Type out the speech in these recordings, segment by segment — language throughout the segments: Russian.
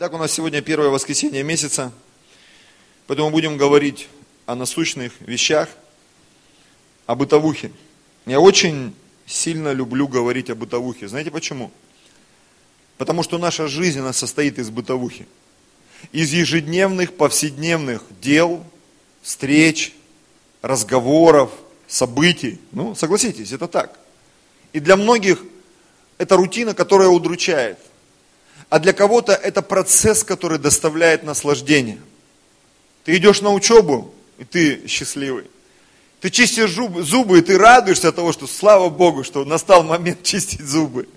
Итак, у нас сегодня первое воскресенье месяца, поэтому будем говорить о насущных вещах, о бытовухе. Я очень сильно люблю говорить о бытовухе. Знаете почему? Потому что наша жизнь, она состоит из бытовухи. Из ежедневных, повседневных дел, встреч, разговоров, событий. Ну, согласитесь, это так. И для многих это рутина, которая удручает а для кого-то это процесс, который доставляет наслаждение. Ты идешь на учебу, и ты счастливый. Ты чистишь зубы, и ты радуешься того, что слава Богу, что настал момент чистить зубы.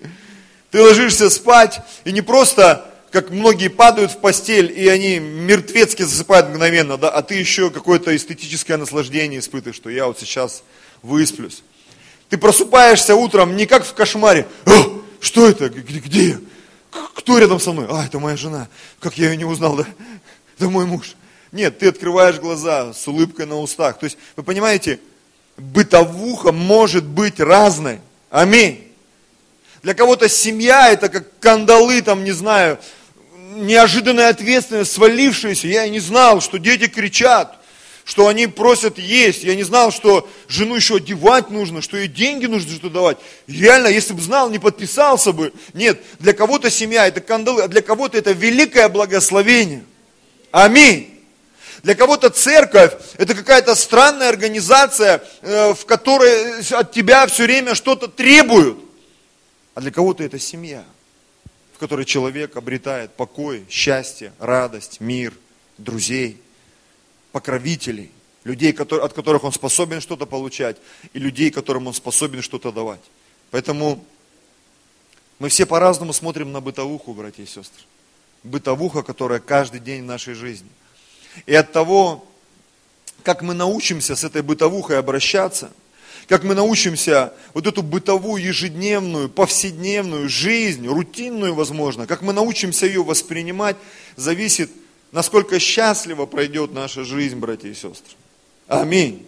Ты ложишься спать, и не просто, как многие падают в постель, и они мертвецки засыпают мгновенно, да, а ты еще какое-то эстетическое наслаждение испытываешь, что я вот сейчас высплюсь. Ты просыпаешься утром не как в кошмаре, что это, где, где я? Кто рядом со мной? А, это моя жена. Как я ее не узнал, да? Это мой муж. Нет, ты открываешь глаза с улыбкой на устах. То есть, вы понимаете, бытовуха может быть разной. Аминь. Для кого-то семья это как кандалы, там, не знаю, неожиданная ответственность, свалившаяся. Я и не знал, что дети кричат что они просят есть. Я не знал, что жену еще одевать нужно, что ей деньги нужно что давать. реально, если бы знал, не подписался бы. Нет, для кого-то семья это кандалы, а для кого-то это великое благословение. Аминь. Для кого-то церковь это какая-то странная организация, э, в которой от тебя все время что-то требуют. А для кого-то это семья, в которой человек обретает покой, счастье, радость, мир, друзей – покровителей, людей, от которых он способен что-то получать, и людей, которым он способен что-то давать. Поэтому мы все по-разному смотрим на бытовуху, братья и сестры. Бытовуха, которая каждый день в нашей жизни. И от того, как мы научимся с этой бытовухой обращаться, как мы научимся вот эту бытовую, ежедневную, повседневную жизнь, рутинную, возможно, как мы научимся ее воспринимать, зависит насколько счастливо пройдет наша жизнь, братья и сестры. Аминь.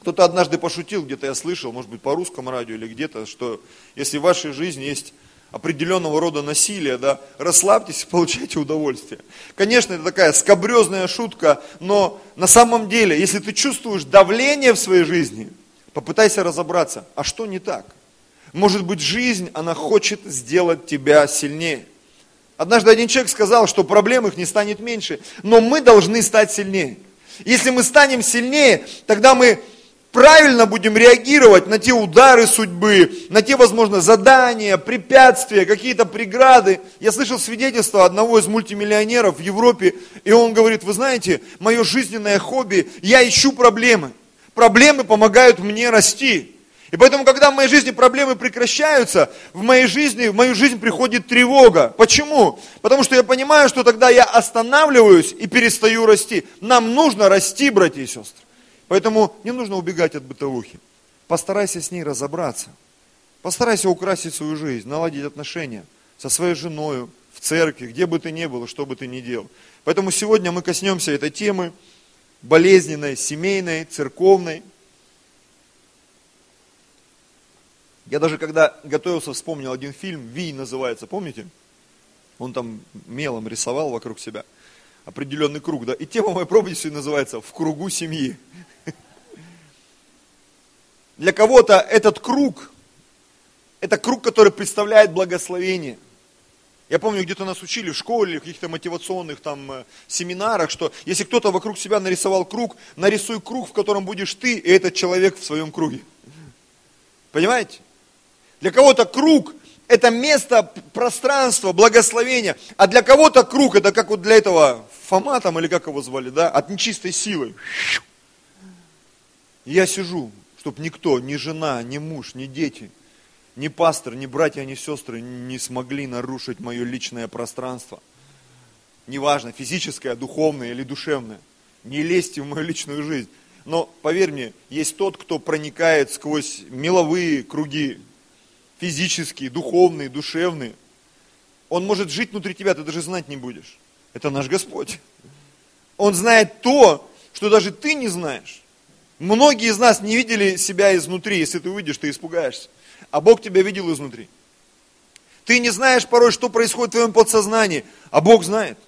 Кто-то однажды пошутил, где-то я слышал, может быть, по русскому радио или где-то, что если в вашей жизни есть определенного рода насилие, да, расслабьтесь и получайте удовольствие. Конечно, это такая скобрезная шутка, но на самом деле, если ты чувствуешь давление в своей жизни, попытайся разобраться, а что не так? Может быть, жизнь, она хочет сделать тебя сильнее. Однажды один человек сказал, что проблем их не станет меньше, но мы должны стать сильнее. Если мы станем сильнее, тогда мы правильно будем реагировать на те удары судьбы, на те, возможно, задания, препятствия, какие-то преграды. Я слышал свидетельство одного из мультимиллионеров в Европе, и он говорит, вы знаете, мое жизненное хобби, я ищу проблемы. Проблемы помогают мне расти. И поэтому, когда в моей жизни проблемы прекращаются, в моей жизни, в мою жизнь приходит тревога. Почему? Потому что я понимаю, что тогда я останавливаюсь и перестаю расти. Нам нужно расти, братья и сестры. Поэтому не нужно убегать от бытовухи. Постарайся с ней разобраться. Постарайся украсить свою жизнь, наладить отношения со своей женой, в церкви, где бы ты ни был, что бы ты ни делал. Поэтому сегодня мы коснемся этой темы болезненной, семейной, церковной, Я даже когда готовился, вспомнил один фильм, «Ви» называется, помните? Он там мелом рисовал вокруг себя определенный круг, да? И тема моей проповеди называется «В кругу семьи». Для кого-то этот круг, это круг, который представляет благословение. Я помню, где-то нас учили в школе, в каких-то мотивационных там э, семинарах, что если кто-то вокруг себя нарисовал круг, нарисуй круг, в котором будешь ты и этот человек в своем круге. Понимаете? Для кого-то круг – это место, пространство, благословения. А для кого-то круг – это как вот для этого Фома там, или как его звали, да, от нечистой силы. Я сижу, чтобы никто, ни жена, ни муж, ни дети, ни пастор, ни братья, ни сестры не смогли нарушить мое личное пространство. Неважно, физическое, духовное или душевное. Не лезьте в мою личную жизнь. Но поверь мне, есть тот, кто проникает сквозь меловые круги, физические, духовные, душевные. Он может жить внутри тебя, ты даже знать не будешь. Это наш Господь. Он знает то, что даже ты не знаешь. Многие из нас не видели себя изнутри. Если ты увидишь, ты испугаешься. А Бог тебя видел изнутри. Ты не знаешь порой, что происходит в твоем подсознании, а Бог знает.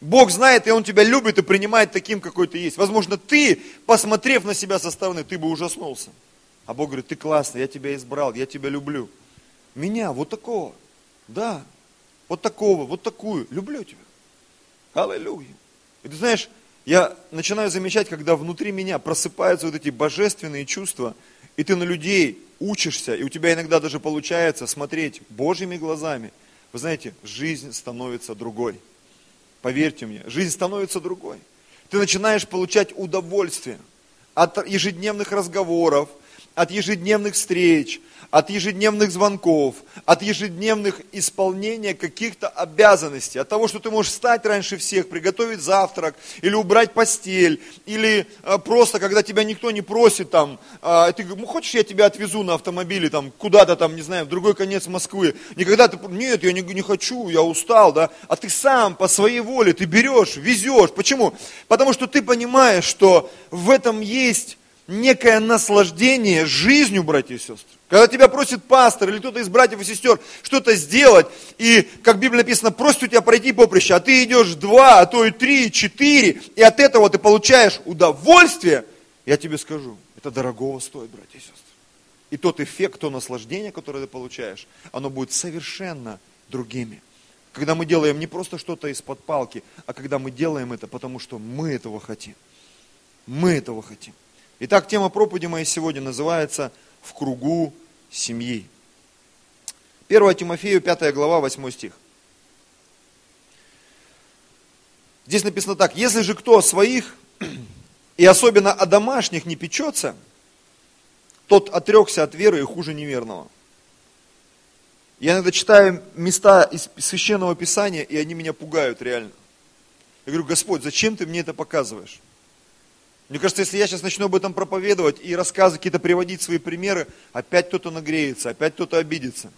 Бог знает, и Он тебя любит и принимает таким, какой ты есть. Возможно, ты, посмотрев на себя со стороны, ты бы ужаснулся. А Бог говорит, ты классный, я тебя избрал, я тебя люблю. Меня, вот такого, да, вот такого, вот такую, люблю тебя. Аллилуйя. И ты знаешь, я начинаю замечать, когда внутри меня просыпаются вот эти божественные чувства, и ты на людей учишься, и у тебя иногда даже получается смотреть Божьими глазами. Вы знаете, жизнь становится другой. Поверьте мне, жизнь становится другой. Ты начинаешь получать удовольствие от ежедневных разговоров, от ежедневных встреч, от ежедневных звонков, от ежедневных исполнения каких-то обязанностей, от того, что ты можешь встать раньше всех, приготовить завтрак, или убрать постель, или а, просто, когда тебя никто не просит, там, а, ты говоришь, ну хочешь, я тебя отвезу на автомобиле, там, куда-то там, не знаю, в другой конец Москвы. Никогда ты, нет, я не, не хочу, я устал, да, а ты сам по своей воле, ты берешь, везешь. Почему? Потому что ты понимаешь, что в этом есть некое наслаждение жизнью, братья и сестры. Когда тебя просит пастор или кто-то из братьев и сестер что-то сделать, и, как в Библии написано, просит у тебя пройти поприще, а ты идешь два, а то и три, четыре, и от этого ты получаешь удовольствие, я тебе скажу, это дорогого стоит, братья и сестры. И тот эффект, то наслаждение, которое ты получаешь, оно будет совершенно другими. Когда мы делаем не просто что-то из-под палки, а когда мы делаем это, потому что мы этого хотим. Мы этого хотим. Итак, тема проповеди моей сегодня называется «В кругу семьи». 1 Тимофею, 5 глава, 8 стих. Здесь написано так, если же кто о своих, и особенно о домашних не печется, тот отрекся от веры и хуже неверного. Я иногда читаю места из Священного Писания, и они меня пугают реально. Я говорю, Господь, зачем ты мне это показываешь? Мне кажется, если я сейчас начну об этом проповедовать и рассказы какие-то приводить свои примеры, опять кто-то нагреется, опять кто-то обидится.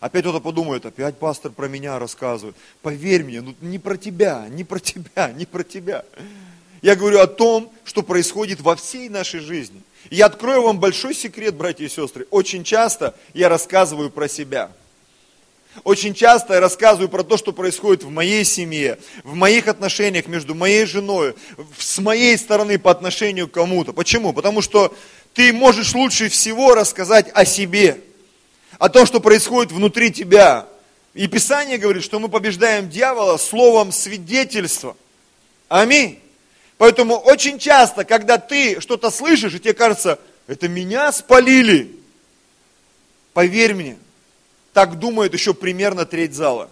Опять кто-то подумает, опять пастор про меня рассказывает. Поверь мне, ну не про тебя, не про тебя, не про тебя. Я говорю о том, что происходит во всей нашей жизни. И я открою вам большой секрет, братья и сестры. Очень часто я рассказываю про себя – очень часто я рассказываю про то, что происходит в моей семье, в моих отношениях между моей женой, с моей стороны по отношению к кому-то. Почему? Потому что ты можешь лучше всего рассказать о себе, о том, что происходит внутри тебя. И Писание говорит, что мы побеждаем дьявола словом свидетельства. Аминь. Поэтому очень часто, когда ты что-то слышишь, и тебе кажется, это меня спалили, поверь мне, так думает еще примерно треть зала.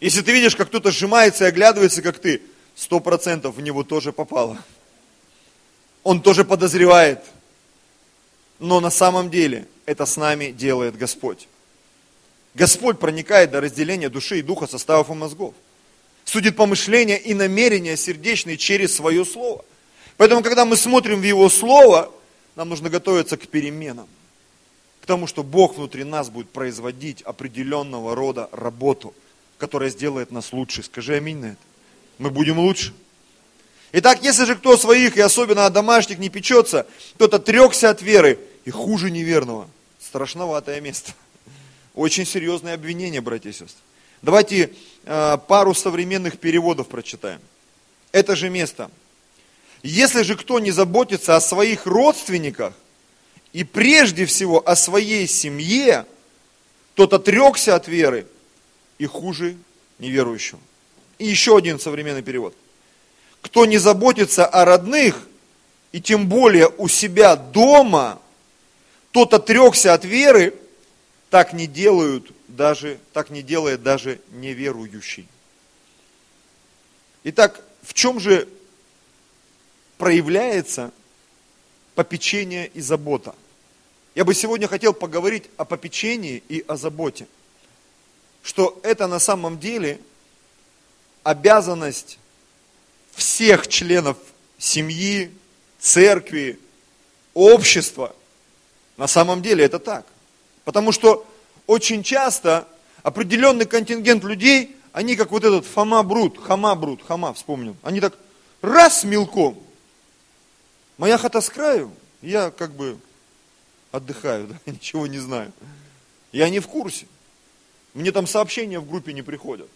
Если ты видишь, как кто-то сжимается и оглядывается, как ты, сто процентов в него тоже попало. Он тоже подозревает. Но на самом деле это с нами делает Господь. Господь проникает до разделения души и духа, составов и мозгов. Судит помышления и намерения сердечные через свое Слово. Поэтому, когда мы смотрим в Его Слово, нам нужно готовиться к переменам тому, что Бог внутри нас будет производить определенного рода работу, которая сделает нас лучше. Скажи аминь на это. Мы будем лучше. Итак, если же кто своих, и особенно о домашних, не печется, тот отрекся от веры и хуже неверного. Страшноватое место. Очень серьезное обвинение, братья и сестры. Давайте э, пару современных переводов прочитаем. Это же место. Если же кто не заботится о своих родственниках, и прежде всего о своей семье, тот отрекся от веры и хуже неверующего. И еще один современный перевод. Кто не заботится о родных, и тем более у себя дома, тот отрекся от веры, так не делают даже, так не делает даже неверующий. Итак, в чем же проявляется попечение и забота. Я бы сегодня хотел поговорить о попечении и о заботе. Что это на самом деле обязанность всех членов семьи, церкви, общества. На самом деле это так. Потому что очень часто определенный контингент людей, они как вот этот Фома Брут, Хама Брут, Хама вспомнил, они так раз мелком, Моя хата с краю, я как бы отдыхаю, да, ничего не знаю. Я не в курсе. Мне там сообщения в группе не приходят.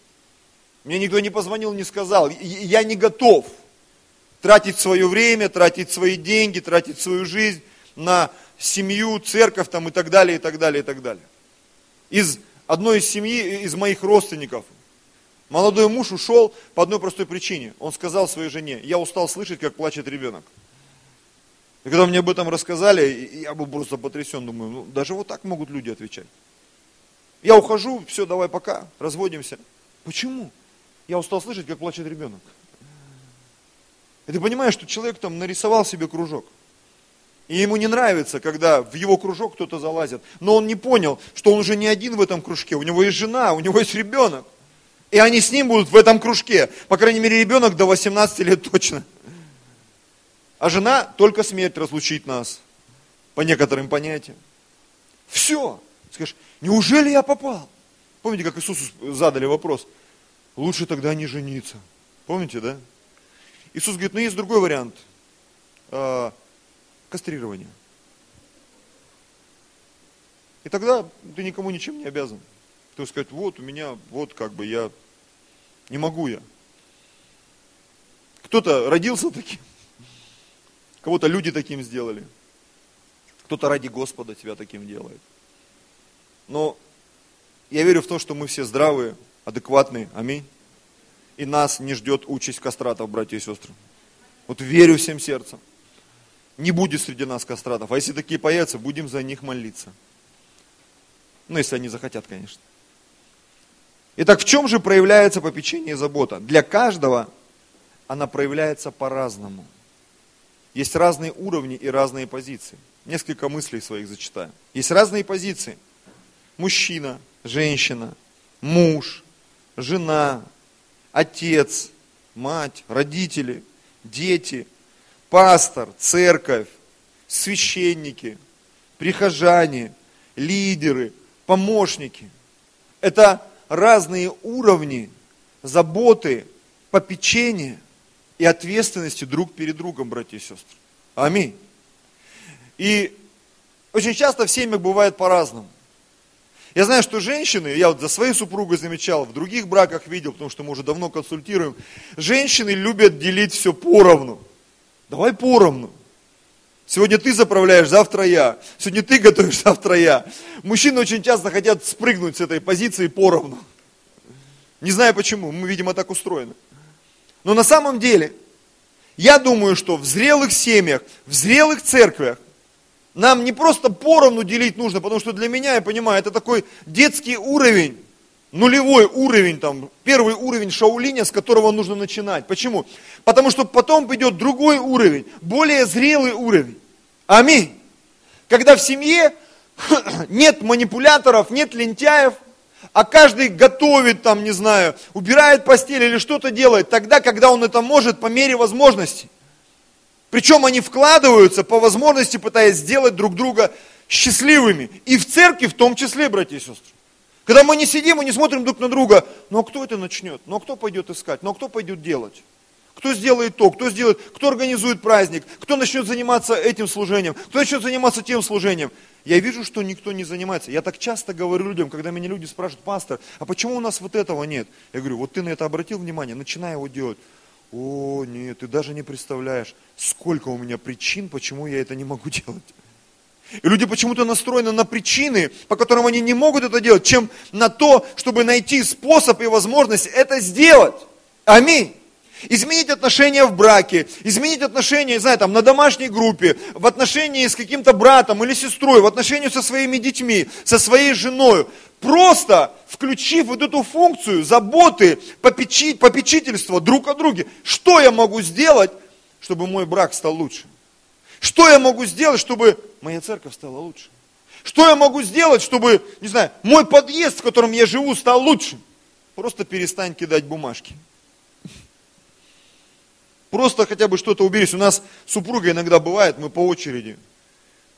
Мне никто не позвонил, не сказал. Я не готов тратить свое время, тратить свои деньги, тратить свою жизнь на семью, церковь там и так далее, и так далее, и так далее. Из одной из семьи, из моих родственников, молодой муж ушел по одной простой причине. Он сказал своей жене, я устал слышать, как плачет ребенок. И когда мне об этом рассказали, я был просто потрясен, думаю, ну, даже вот так могут люди отвечать. Я ухожу, все, давай пока, разводимся. Почему? Я устал слышать, как плачет ребенок. И ты понимаешь, что человек там нарисовал себе кружок. И ему не нравится, когда в его кружок кто-то залазит. Но он не понял, что он уже не один в этом кружке. У него есть жена, у него есть ребенок. И они с ним будут в этом кружке. По крайней мере, ребенок до 18 лет точно. А жена только смерть разлучит нас. По некоторым понятиям. Все. Скажешь, неужели я попал? Помните, как Иисусу задали вопрос? Лучше тогда не жениться. Помните, да? Иисус говорит, ну есть другой вариант. Э, кастрирование. И тогда ты никому ничем не обязан. Ты сказать, вот у меня, вот как бы я, не могу я. Кто-то родился таким, кого-то люди таким сделали, кто-то ради Господа тебя таким делает. Но я верю в то, что мы все здравые, адекватные, аминь и нас не ждет участь кастратов, братья и сестры. Вот верю всем сердцем. Не будет среди нас кастратов. А если такие появятся, будем за них молиться. Ну, если они захотят, конечно. Итак, в чем же проявляется попечение и забота? Для каждого она проявляется по-разному. Есть разные уровни и разные позиции. Несколько мыслей своих зачитаю. Есть разные позиции. Мужчина, женщина, муж, жена, отец, мать, родители, дети, пастор, церковь, священники, прихожане, лидеры, помощники. Это разные уровни заботы, попечения и ответственности друг перед другом, братья и сестры. Аминь. И очень часто в семьях бывает по-разному. Я знаю, что женщины, я вот за своей супругой замечал, в других браках видел, потому что мы уже давно консультируем, женщины любят делить все поровну. Давай поровну. Сегодня ты заправляешь, завтра я. Сегодня ты готовишь, завтра я. Мужчины очень часто хотят спрыгнуть с этой позиции поровну. Не знаю почему, мы, видимо, так устроены. Но на самом деле, я думаю, что в зрелых семьях, в зрелых церквях нам не просто поровну делить нужно, потому что для меня, я понимаю, это такой детский уровень, нулевой уровень, там, первый уровень шаулиня, с которого нужно начинать. Почему? Потому что потом идет другой уровень, более зрелый уровень. Аминь. Когда в семье нет манипуляторов, нет лентяев, а каждый готовит, там, не знаю, убирает постель или что-то делает, тогда, когда он это может по мере возможности. Причем они вкладываются по возможности, пытаясь сделать друг друга счастливыми. И в церкви в том числе, братья и сестры. Когда мы не сидим и не смотрим друг на друга, ну а кто это начнет? Ну а кто пойдет искать? Ну а кто пойдет делать? Кто сделает то, кто сделает, кто организует праздник, кто начнет заниматься этим служением, кто начнет заниматься тем служением. Я вижу, что никто не занимается. Я так часто говорю людям, когда меня люди спрашивают, пастор, а почему у нас вот этого нет? Я говорю, вот ты на это обратил внимание, начинай его делать. О, нет, ты даже не представляешь, сколько у меня причин, почему я это не могу делать. И люди почему-то настроены на причины, по которым они не могут это делать, чем на то, чтобы найти способ и возможность это сделать. Аминь. Изменить отношения в браке, изменить отношения, не знаю, там, на домашней группе, в отношении с каким-то братом или сестрой, в отношении со своими детьми, со своей женой. Просто включив вот эту функцию заботы, попечи, попечительства друг о друге. Что я могу сделать, чтобы мой брак стал лучше? Что я могу сделать, чтобы моя церковь стала лучше? Что я могу сделать, чтобы, не знаю, мой подъезд, в котором я живу, стал лучше? Просто перестань кидать бумажки. Просто хотя бы что-то уберись. У нас супруга иногда бывает, мы по очереди.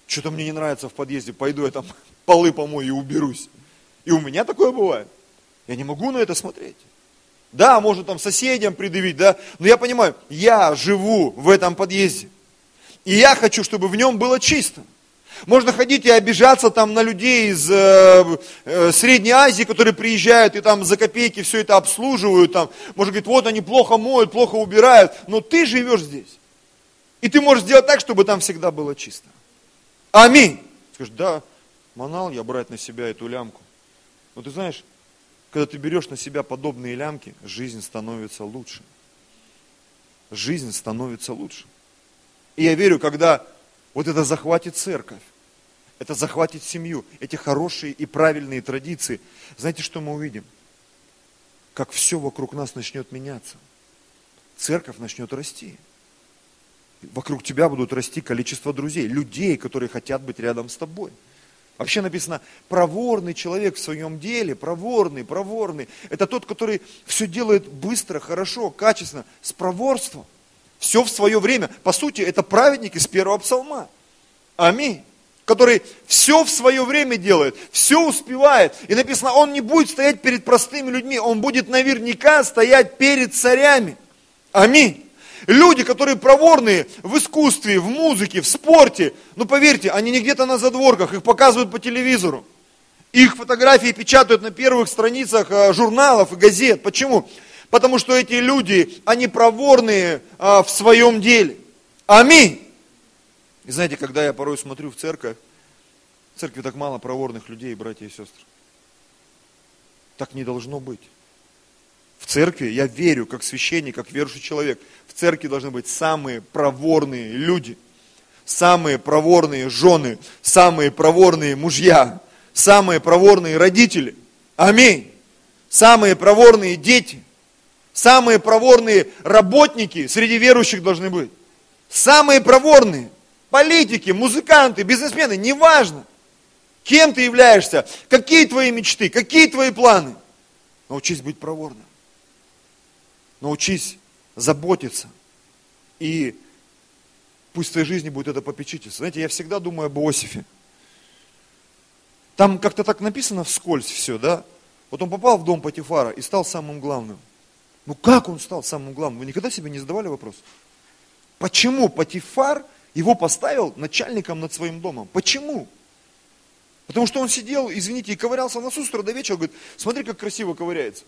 Что-то мне не нравится в подъезде, пойду я там полы помою и уберусь. И у меня такое бывает. Я не могу на это смотреть. Да, можно там соседям предъявить, да, но я понимаю, я живу в этом подъезде. И я хочу, чтобы в нем было чисто. Можно ходить и обижаться там на людей из э, э, Средней Азии, которые приезжают и там за копейки все это обслуживают. Там. Можно говорить, вот они плохо моют, плохо убирают. Но ты живешь здесь. И ты можешь сделать так, чтобы там всегда было чисто. Аминь. Скажешь, да, манал я брать на себя эту лямку. Но ты знаешь, когда ты берешь на себя подобные лямки, жизнь становится лучше. Жизнь становится лучше. И я верю, когда вот это захватит церковь, это захватит семью, эти хорошие и правильные традиции, знаете, что мы увидим? Как все вокруг нас начнет меняться. Церковь начнет расти. Вокруг тебя будут расти количество друзей, людей, которые хотят быть рядом с тобой. Вообще написано, проворный человек в своем деле, проворный, проворный. Это тот, который все делает быстро, хорошо, качественно, с проворством. Все в свое время. По сути, это праведник из первого псалма. Аминь. Который все в свое время делает, все успевает. И написано, он не будет стоять перед простыми людьми, он будет наверняка стоять перед царями. Аминь. Люди, которые проворные в искусстве, в музыке, в спорте, ну поверьте, они не где-то на задворках, их показывают по телевизору. Их фотографии печатают на первых страницах э, журналов и газет. Почему? Потому что эти люди, они проворные а, в своем деле. Аминь. И знаете, когда я порой смотрю в церковь, в церкви так мало проворных людей, братья и сестры. Так не должно быть. В церкви я верю, как священник, как верующий человек, в церкви должны быть самые проворные люди, самые проворные жены, самые проворные мужья, самые проворные родители. Аминь. Самые проворные дети, самые проворные работники среди верующих должны быть. Самые проворные политики, музыканты, бизнесмены, неважно, кем ты являешься, какие твои мечты, какие твои планы. Научись быть проворным научись заботиться. И пусть в твоей жизни будет это попечительство. Знаете, я всегда думаю об Иосифе. Там как-то так написано вскользь все, да? Вот он попал в дом Патифара и стал самым главным. Ну как он стал самым главным? Вы никогда себе не задавали вопрос? Почему Патифар его поставил начальником над своим домом? Почему? Потому что он сидел, извините, и ковырялся на с до вечера, говорит, смотри, как красиво ковыряется.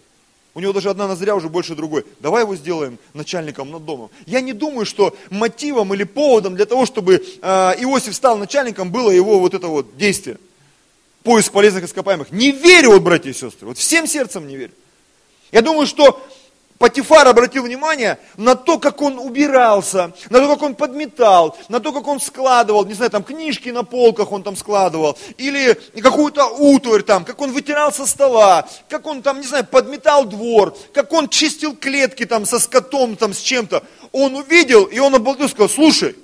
У него даже одна ноздря уже больше другой. Давай его сделаем начальником над домом. Я не думаю, что мотивом или поводом для того, чтобы э, Иосиф стал начальником, было его вот это вот действие. Поиск полезных ископаемых. Не верю, вот, братья и сестры. Вот всем сердцем не верю. Я думаю, что Патифар обратил внимание на то, как он убирался, на то, как он подметал, на то, как он складывал, не знаю, там книжки на полках он там складывал, или какую-то утварь там, как он вытирал со стола, как он там, не знаю, подметал двор, как он чистил клетки там со скотом, там с чем-то. Он увидел, и он обалдел, сказал, слушай,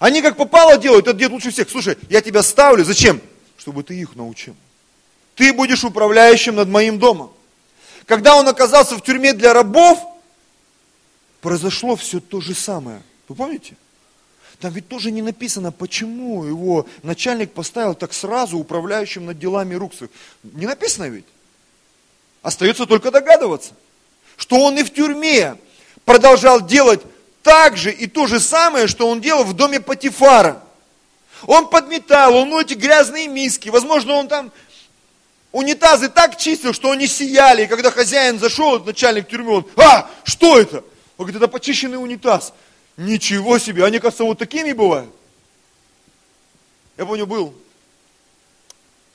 они как попало делают, этот дед лучше всех. Слушай, я тебя ставлю, зачем? Чтобы ты их научил. Ты будешь управляющим над моим домом. Когда он оказался в тюрьме для рабов, произошло все то же самое. Вы помните? Там ведь тоже не написано, почему его начальник поставил так сразу управляющим над делами рук своих. Не написано ведь. Остается только догадываться, что он и в тюрьме продолжал делать так же и то же самое, что он делал в доме Патифара. Он подметал, он эти грязные миски, возможно, он там Унитазы так чистил, что они сияли. И когда хозяин зашел, начальник тюрьмы, он, а, что это? Он говорит, это почищенный унитаз. Ничего себе, они, кажется, вот такими бывают. Я помню, был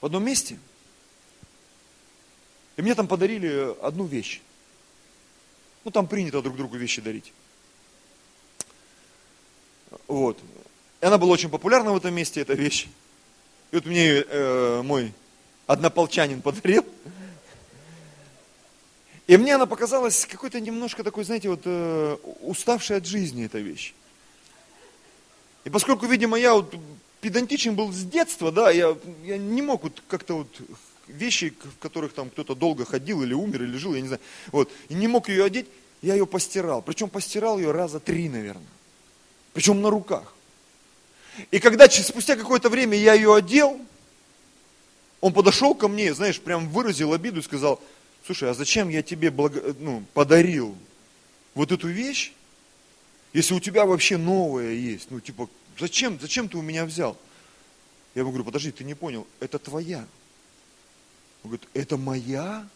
в одном месте, и мне там подарили одну вещь. Ну, там принято друг другу вещи дарить. Вот. И она была очень популярна в этом месте, эта вещь. И вот мне э, мой однополчанин подарил. И мне она показалась какой-то немножко такой, знаете, вот э, уставшей от жизни эта вещь. И поскольку, видимо, я вот педантичен был с детства, да, я, я не мог вот как-то вот вещи, в которых там кто-то долго ходил или умер, или жил, я не знаю, вот, и не мог ее одеть, я ее постирал. Причем постирал ее раза три, наверное. Причем на руках. И когда спустя какое-то время я ее одел, он подошел ко мне, знаешь, прям выразил обиду и сказал, слушай, а зачем я тебе благо, ну, подарил вот эту вещь, если у тебя вообще новая есть? Ну, типа, зачем, зачем ты у меня взял? Я ему говорю, подожди, ты не понял, это твоя. Он говорит, это моя?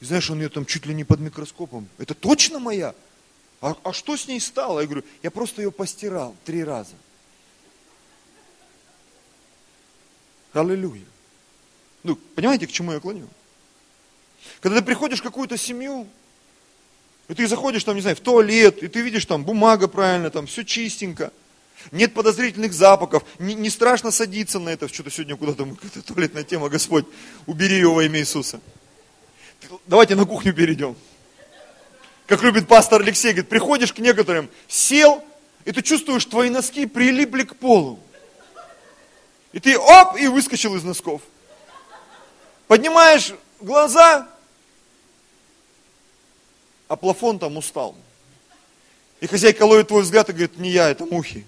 И знаешь, он ее там чуть ли не под микроскопом. Это точно моя? А, а что с ней стало? Я говорю, я просто ее постирал три раза. Аллилуйя. Ну, понимаете, к чему я клоню? Когда ты приходишь в какую-то семью, и ты заходишь там, не знаю, в туалет, и ты видишь там бумага правильно, там все чистенько, нет подозрительных запахов, не, не страшно садиться на это, что-то сегодня куда-то, какая-то туалетная тема, Господь, убери ее во имя Иисуса. Давайте на кухню перейдем. Как любит пастор Алексей, говорит, приходишь к некоторым, сел, и ты чувствуешь, твои носки прилипли к полу. И ты оп, и выскочил из носков. Поднимаешь глаза, а плафон там устал. И хозяйка ловит твой взгляд и говорит, не я, это мухи.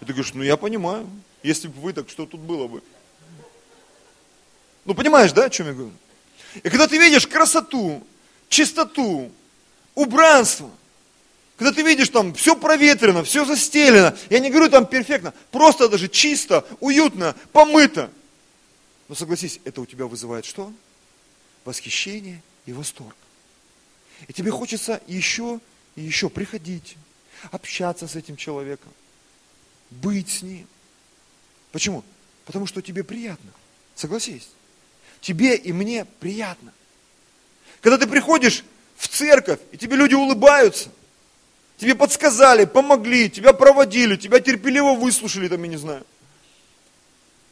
И ты говоришь, ну я понимаю, если бы вы так, что тут было бы? Ну понимаешь, да, о чем я говорю? И когда ты видишь красоту, чистоту, убранство, когда ты видишь там все проветрено, все застелено, я не говорю там перфектно, просто даже чисто, уютно, помыто. Но согласись, это у тебя вызывает что? Восхищение и восторг. И тебе хочется еще и еще приходить, общаться с этим человеком, быть с ним. Почему? Потому что тебе приятно. Согласись. Тебе и мне приятно. Когда ты приходишь в церковь, и тебе люди улыбаются, тебе подсказали, помогли, тебя проводили, тебя терпеливо выслушали, там, я не знаю.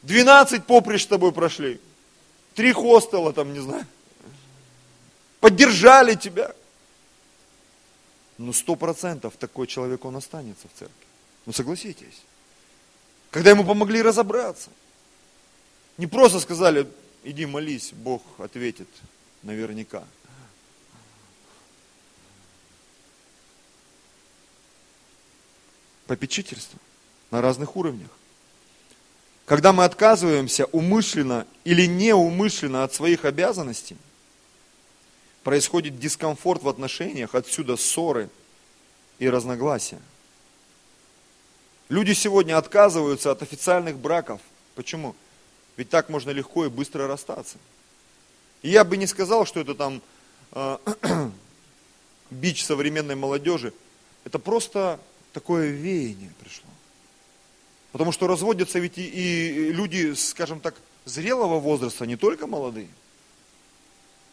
12 поприщ с тобой прошли, три хостела, там, не знаю. Поддержали тебя. Ну, сто процентов такой человек, он останется в церкви. Ну, согласитесь. Когда ему помогли разобраться. Не просто сказали, иди молись, Бог ответит наверняка. Попечительство на разных уровнях. Когда мы отказываемся умышленно или неумышленно от своих обязанностей, происходит дискомфорт в отношениях, отсюда ссоры и разногласия. Люди сегодня отказываются от официальных браков. Почему? Ведь так можно легко и быстро расстаться. И я бы не сказал, что это там э, бич современной молодежи. Это просто такое веяние пришло. Потому что разводятся ведь и, и люди, скажем так, зрелого возраста, не только молодые.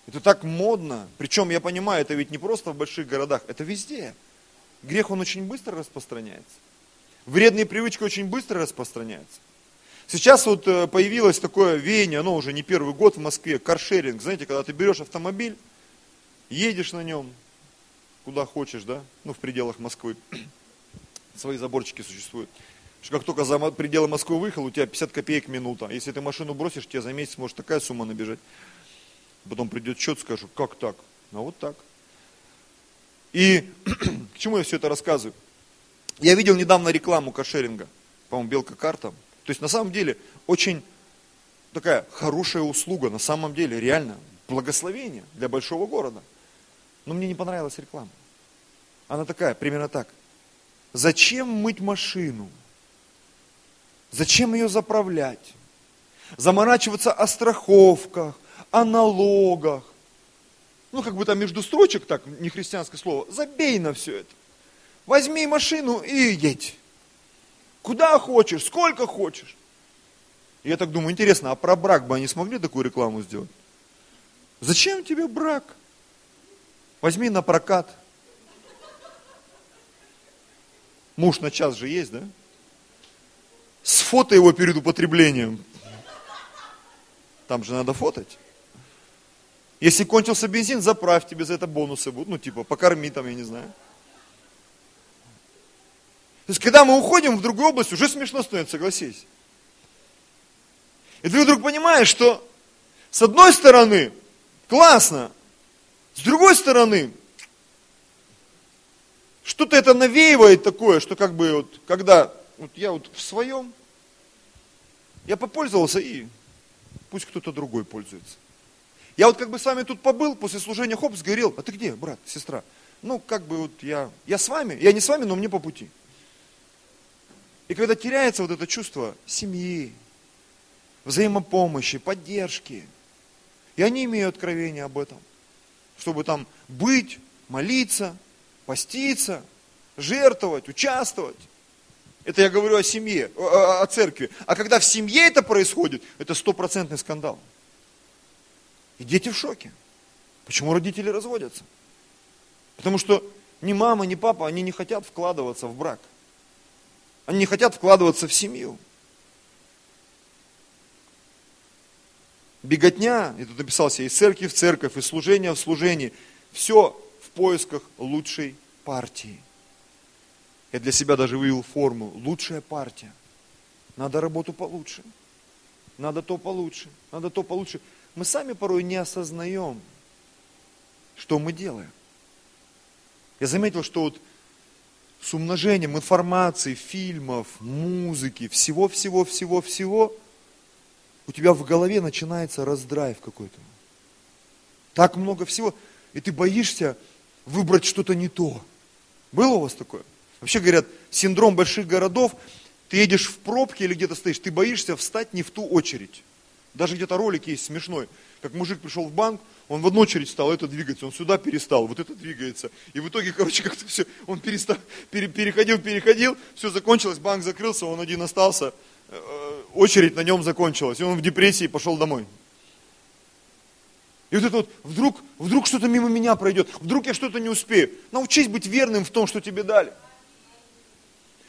Это так модно. Причем, я понимаю, это ведь не просто в больших городах, это везде. Грех, он очень быстро распространяется. Вредные привычки очень быстро распространяются. Сейчас вот э, появилось такое веяние, оно уже не первый год в Москве, каршеринг. Знаете, когда ты берешь автомобиль, едешь на нем, куда хочешь, да, ну в пределах Москвы, свои заборчики существуют. Что как только за пределы Москвы выехал, у тебя 50 копеек минута. Если ты машину бросишь, тебе за месяц может такая сумма набежать. Потом придет счет, скажу, как так? Ну вот так. И к чему я все это рассказываю? Я видел недавно рекламу кошеринга, по-моему, белка карта. То есть на самом деле очень такая хорошая услуга, на самом деле реально благословение для большого города. Но мне не понравилась реклама. Она такая, примерно так. Зачем мыть машину? Зачем ее заправлять? Заморачиваться о страховках, о налогах. Ну, как бы там между строчек, так, не христианское слово, забей на все это. Возьми машину и едь. Куда хочешь, сколько хочешь. я так думаю, интересно, а про брак бы они смогли такую рекламу сделать? Зачем тебе брак? Возьми на прокат. Муж на час же есть, да? С фото его перед употреблением. Там же надо фотать. Если кончился бензин, заправь, тебе за это бонусы будут. Ну, типа, покорми там, я не знаю. То есть, когда мы уходим в другую область, уже смешно становится, согласись. И ты вдруг понимаешь, что с одной стороны, классно, с другой стороны, что-то это навеивает такое, что как бы вот, когда вот я вот в своем, я попользовался и пусть кто-то другой пользуется. Я вот как бы с вами тут побыл, после служения хоп, сгорел. А ты где, брат, сестра? Ну, как бы вот я, я с вами, я не с вами, но мне по пути. И когда теряется вот это чувство семьи, взаимопомощи, поддержки, я не имею откровения об этом, чтобы там быть, молиться, поститься, жертвовать, участвовать. Это я говорю о семье, о, о церкви. А когда в семье это происходит, это стопроцентный скандал. И дети в шоке. Почему родители разводятся? Потому что ни мама, ни папа, они не хотят вкладываться в брак. Они не хотят вкладываться в семью. Беготня, и тут написался, из церкви в церковь, из служения в служение. Все в поисках лучшей партии. Я для себя даже вывел форму. Лучшая партия. Надо работу получше. Надо то получше. Надо то получше. Мы сами порой не осознаем, что мы делаем. Я заметил, что вот с умножением информации, фильмов, музыки, всего-всего-всего-всего, у тебя в голове начинается раздрайв какой-то. Так много всего, и ты боишься выбрать что-то не то. Было у вас такое? Вообще говорят, синдром больших городов, ты едешь в пробке или где-то стоишь, ты боишься встать не в ту очередь. Даже где-то ролик есть смешной, как мужик пришел в банк, он в одну очередь стал, это двигается, он сюда перестал, вот это двигается. И в итоге, короче, как-то все, он перестал, пере, переходил, переходил, все закончилось, банк закрылся, он один остался, э, очередь на нем закончилась, и он в депрессии пошел домой. И вот это вот, вдруг, вдруг что-то мимо меня пройдет, вдруг я что-то не успею. Научись быть верным в том, что тебе дали.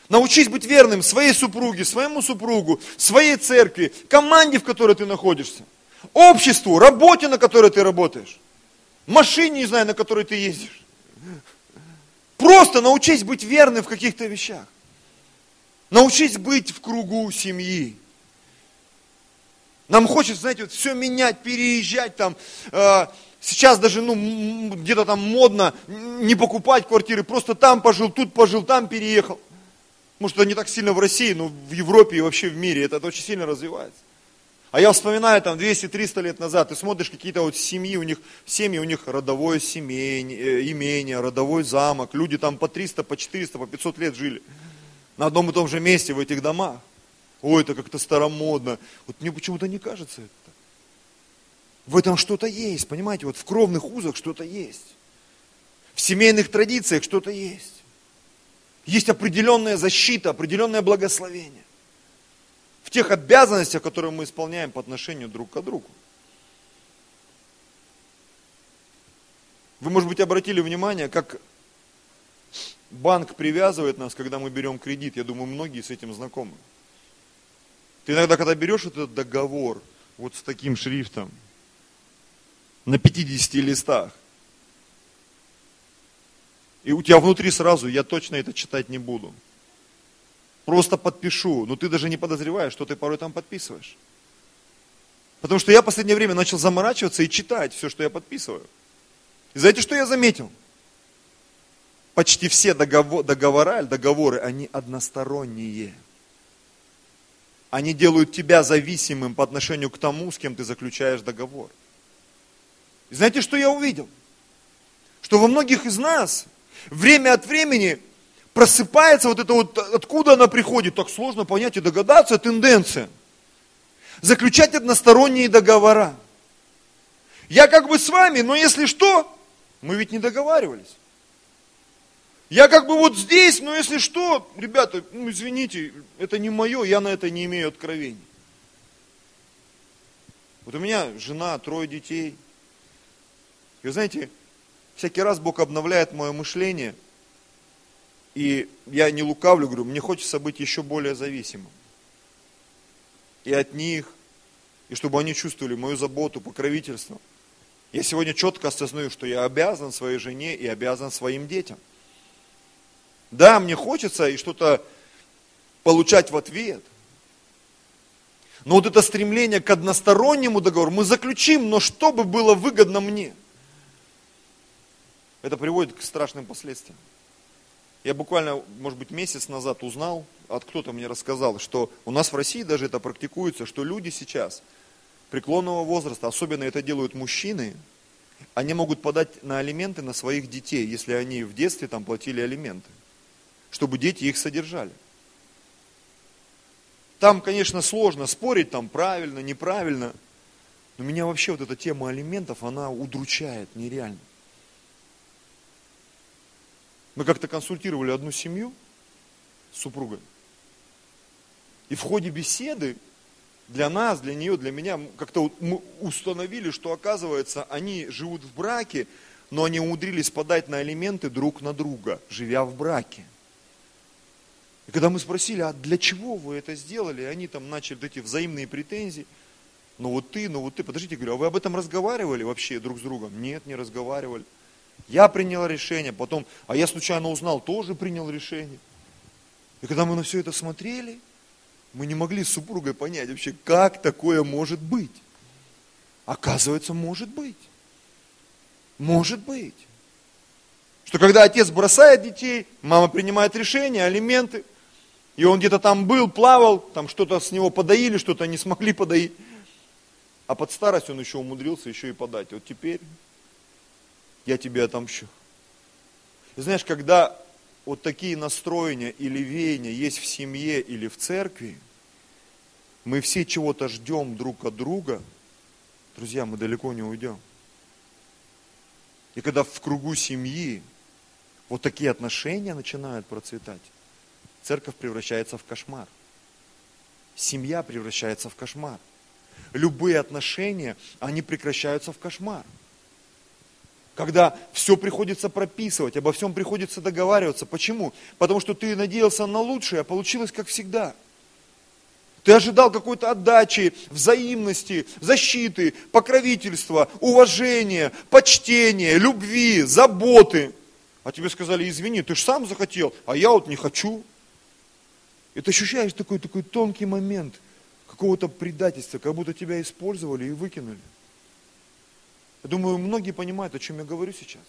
Научись быть верным своей супруге, своему супругу, своей церкви, команде, в которой ты находишься, обществу, работе, на которой ты работаешь, машине, не знаю, на которой ты ездишь. Просто научись быть верным в каких-то вещах. Научись быть в кругу семьи. Нам хочется, знаете, вот все менять, переезжать там. Э, сейчас даже, ну, где-то там модно не покупать квартиры, просто там пожил, тут пожил, там переехал. Может, это не так сильно в России, но в Европе и вообще в мире это, это очень сильно развивается. А я вспоминаю там 200-300 лет назад, ты смотришь какие-то вот семьи, у них, семьи, у них родовое семейное, э, имение, родовой замок, люди там по 300, по 400, по 500 лет жили. На одном и том же месте в этих домах. Ой, это как-то старомодно. Вот мне почему-то не кажется это. В этом что-то есть, понимаете, вот в кровных узах что-то есть. В семейных традициях что-то есть. Есть определенная защита, определенное благословение. В тех обязанностях, которые мы исполняем по отношению друг к другу. Вы, может быть, обратили внимание, как банк привязывает нас, когда мы берем кредит. Я думаю, многие с этим знакомы. Ты иногда, когда берешь этот договор, вот с таким шрифтом, на 50 листах, и у тебя внутри сразу, я точно это читать не буду. Просто подпишу, но ты даже не подозреваешь, что ты порой там подписываешь. Потому что я в последнее время начал заморачиваться и читать все, что я подписываю. И знаете, что я заметил? Почти все договор, договора, договоры, они односторонние. Они делают тебя зависимым по отношению к тому, с кем ты заключаешь договор. И знаете, что я увидел? Что во многих из нас время от времени просыпается вот это вот, откуда она приходит, так сложно понять и догадаться, тенденция. Заключать односторонние договора. Я как бы с вами, но если что, мы ведь не договаривались. Я как бы вот здесь, но если что, ребята, ну извините, это не мое, я на это не имею откровений. Вот у меня жена, трое детей. И вы знаете, всякий раз Бог обновляет мое мышление, и я не лукавлю, говорю, мне хочется быть еще более зависимым. И от них, и чтобы они чувствовали мою заботу, покровительство. Я сегодня четко осознаю, что я обязан своей жене и обязан своим детям. Да, мне хочется и что-то получать в ответ. Но вот это стремление к одностороннему договору мы заключим, но чтобы было выгодно мне – это приводит к страшным последствиям. Я буквально, может быть, месяц назад узнал, от кто-то мне рассказал, что у нас в России даже это практикуется, что люди сейчас преклонного возраста, особенно это делают мужчины, они могут подать на алименты на своих детей, если они в детстве там платили алименты, чтобы дети их содержали. Там, конечно, сложно спорить, там правильно, неправильно. Но меня вообще вот эта тема алиментов, она удручает нереально. Мы как-то консультировали одну семью с супругой. И в ходе беседы для нас, для нее, для меня, как-то мы установили, что оказывается, они живут в браке, но они умудрились подать на алименты друг на друга, живя в браке. И когда мы спросили, а для чего вы это сделали, они там начали эти взаимные претензии. Ну вот ты, ну вот ты, подождите, говорю, а вы об этом разговаривали вообще друг с другом? Нет, не разговаривали. Я принял решение, потом, а я случайно узнал, тоже принял решение. И когда мы на все это смотрели, мы не могли с супругой понять вообще, как такое может быть. Оказывается, может быть. Может быть. Что когда отец бросает детей, мама принимает решение, алименты, и он где-то там был, плавал, там что-то с него подоили, что-то не смогли подоить. А под старость он еще умудрился еще и подать. Вот теперь я тебе отомщу. И знаешь, когда вот такие настроения или веяния есть в семье или в церкви, мы все чего-то ждем друг от друга, друзья, мы далеко не уйдем. И когда в кругу семьи вот такие отношения начинают процветать, церковь превращается в кошмар. Семья превращается в кошмар. Любые отношения, они прекращаются в кошмар. Когда все приходится прописывать, обо всем приходится договариваться. Почему? Потому что ты надеялся на лучшее, а получилось как всегда. Ты ожидал какой-то отдачи, взаимности, защиты, покровительства, уважения, почтения, любви, заботы. А тебе сказали, извини, ты же сам захотел, а я вот не хочу. И ты ощущаешь такой, такой тонкий момент какого-то предательства, как будто тебя использовали и выкинули. Я думаю, многие понимают, о чем я говорю сейчас.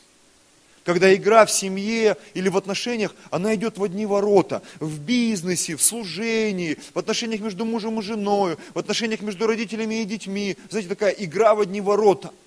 Когда игра в семье или в отношениях, она идет в одни ворота. В бизнесе, в служении, в отношениях между мужем и женой, в отношениях между родителями и детьми. Знаете, такая игра в одни ворота –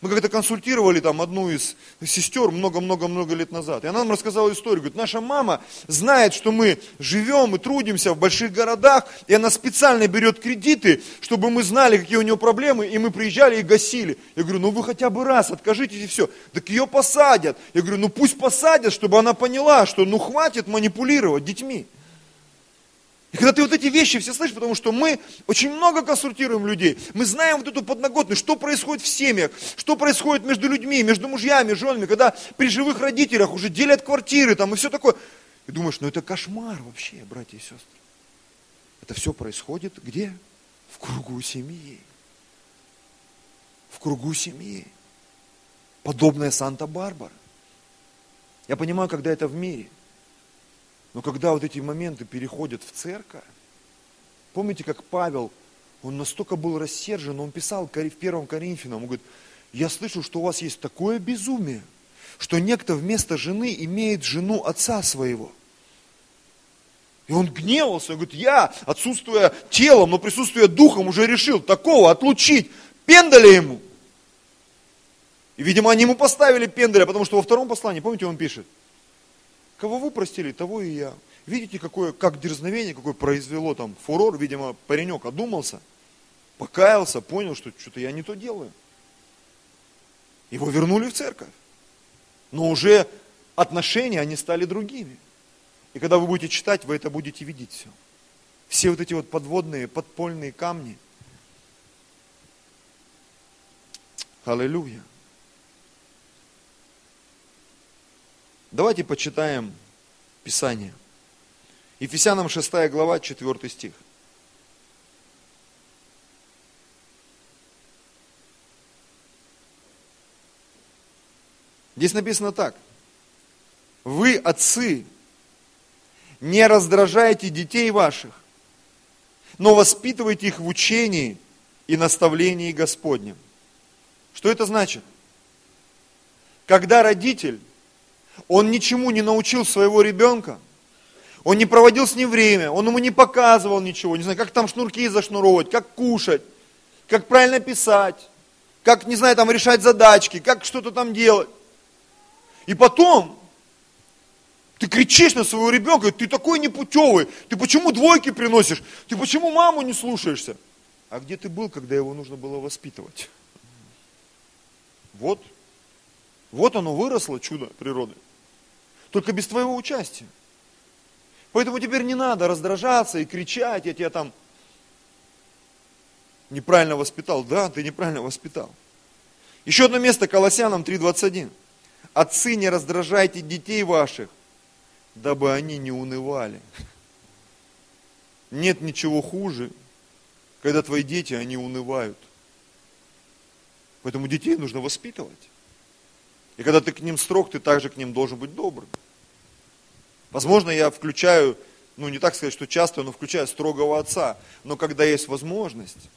мы как-то консультировали там одну из сестер много-много-много лет назад. И она нам рассказала историю. Говорит, наша мама знает, что мы живем и трудимся в больших городах, и она специально берет кредиты, чтобы мы знали, какие у нее проблемы, и мы приезжали и гасили. Я говорю, ну вы хотя бы раз откажитесь и все. Так ее посадят. Я говорю, ну пусть посадят, чтобы она поняла, что ну хватит манипулировать детьми. И когда ты вот эти вещи все слышишь, потому что мы очень много консультируем людей, мы знаем вот эту подноготную, что происходит в семьях, что происходит между людьми, между мужьями, женами, когда при живых родителях уже делят квартиры там и все такое. И думаешь, ну это кошмар вообще, братья и сестры. Это все происходит где? В кругу семьи. В кругу семьи. Подобная Санта-Барбара. Я понимаю, когда это в мире – но когда вот эти моменты переходят в церковь, помните, как Павел, он настолько был рассержен, он писал в первом Коринфянам, он говорит, я слышу, что у вас есть такое безумие, что некто вместо жены имеет жену отца своего. И он гневался, он говорит, я, отсутствуя телом, но присутствуя духом, уже решил такого отлучить, пендаля ему. И, видимо, они ему поставили пендаля, потому что во втором послании, помните, он пишет, Кого вы простили, того и я. Видите, какое, как дерзновение, какое произвело там фурор. Видимо, паренек одумался, покаялся, понял, что что-то я не то делаю. Его вернули в церковь. Но уже отношения, они стали другими. И когда вы будете читать, вы это будете видеть все. Все вот эти вот подводные, подпольные камни. Аллилуйя. Давайте почитаем Писание. Ефесянам 6 глава, 4 стих. Здесь написано так. Вы, отцы, не раздражайте детей ваших, но воспитывайте их в учении и наставлении Господнем. Что это значит? Когда родитель он ничему не научил своего ребенка, он не проводил с ним время, он ему не показывал ничего, не знаю, как там шнурки зашнуровать, как кушать, как правильно писать, как, не знаю, там решать задачки, как что-то там делать. И потом, Ты кричишь на своего ребенка, ты такой непутевый, ты почему двойки приносишь, ты почему маму не слушаешься? А где ты был, когда его нужно было воспитывать? Вот, вот оно выросло, чудо природы. Только без твоего участия. Поэтому теперь не надо раздражаться и кричать, я тебя там неправильно воспитал. Да, ты неправильно воспитал. Еще одно место, Колоссянам 3.21. Отцы, не раздражайте детей ваших, дабы они не унывали. Нет ничего хуже, когда твои дети, они унывают. Поэтому детей нужно воспитывать. И когда ты к ним строг, ты также к ним должен быть добрым. Возможно, я включаю, ну не так сказать, что часто, но включаю строгого отца. Но когда есть возможность,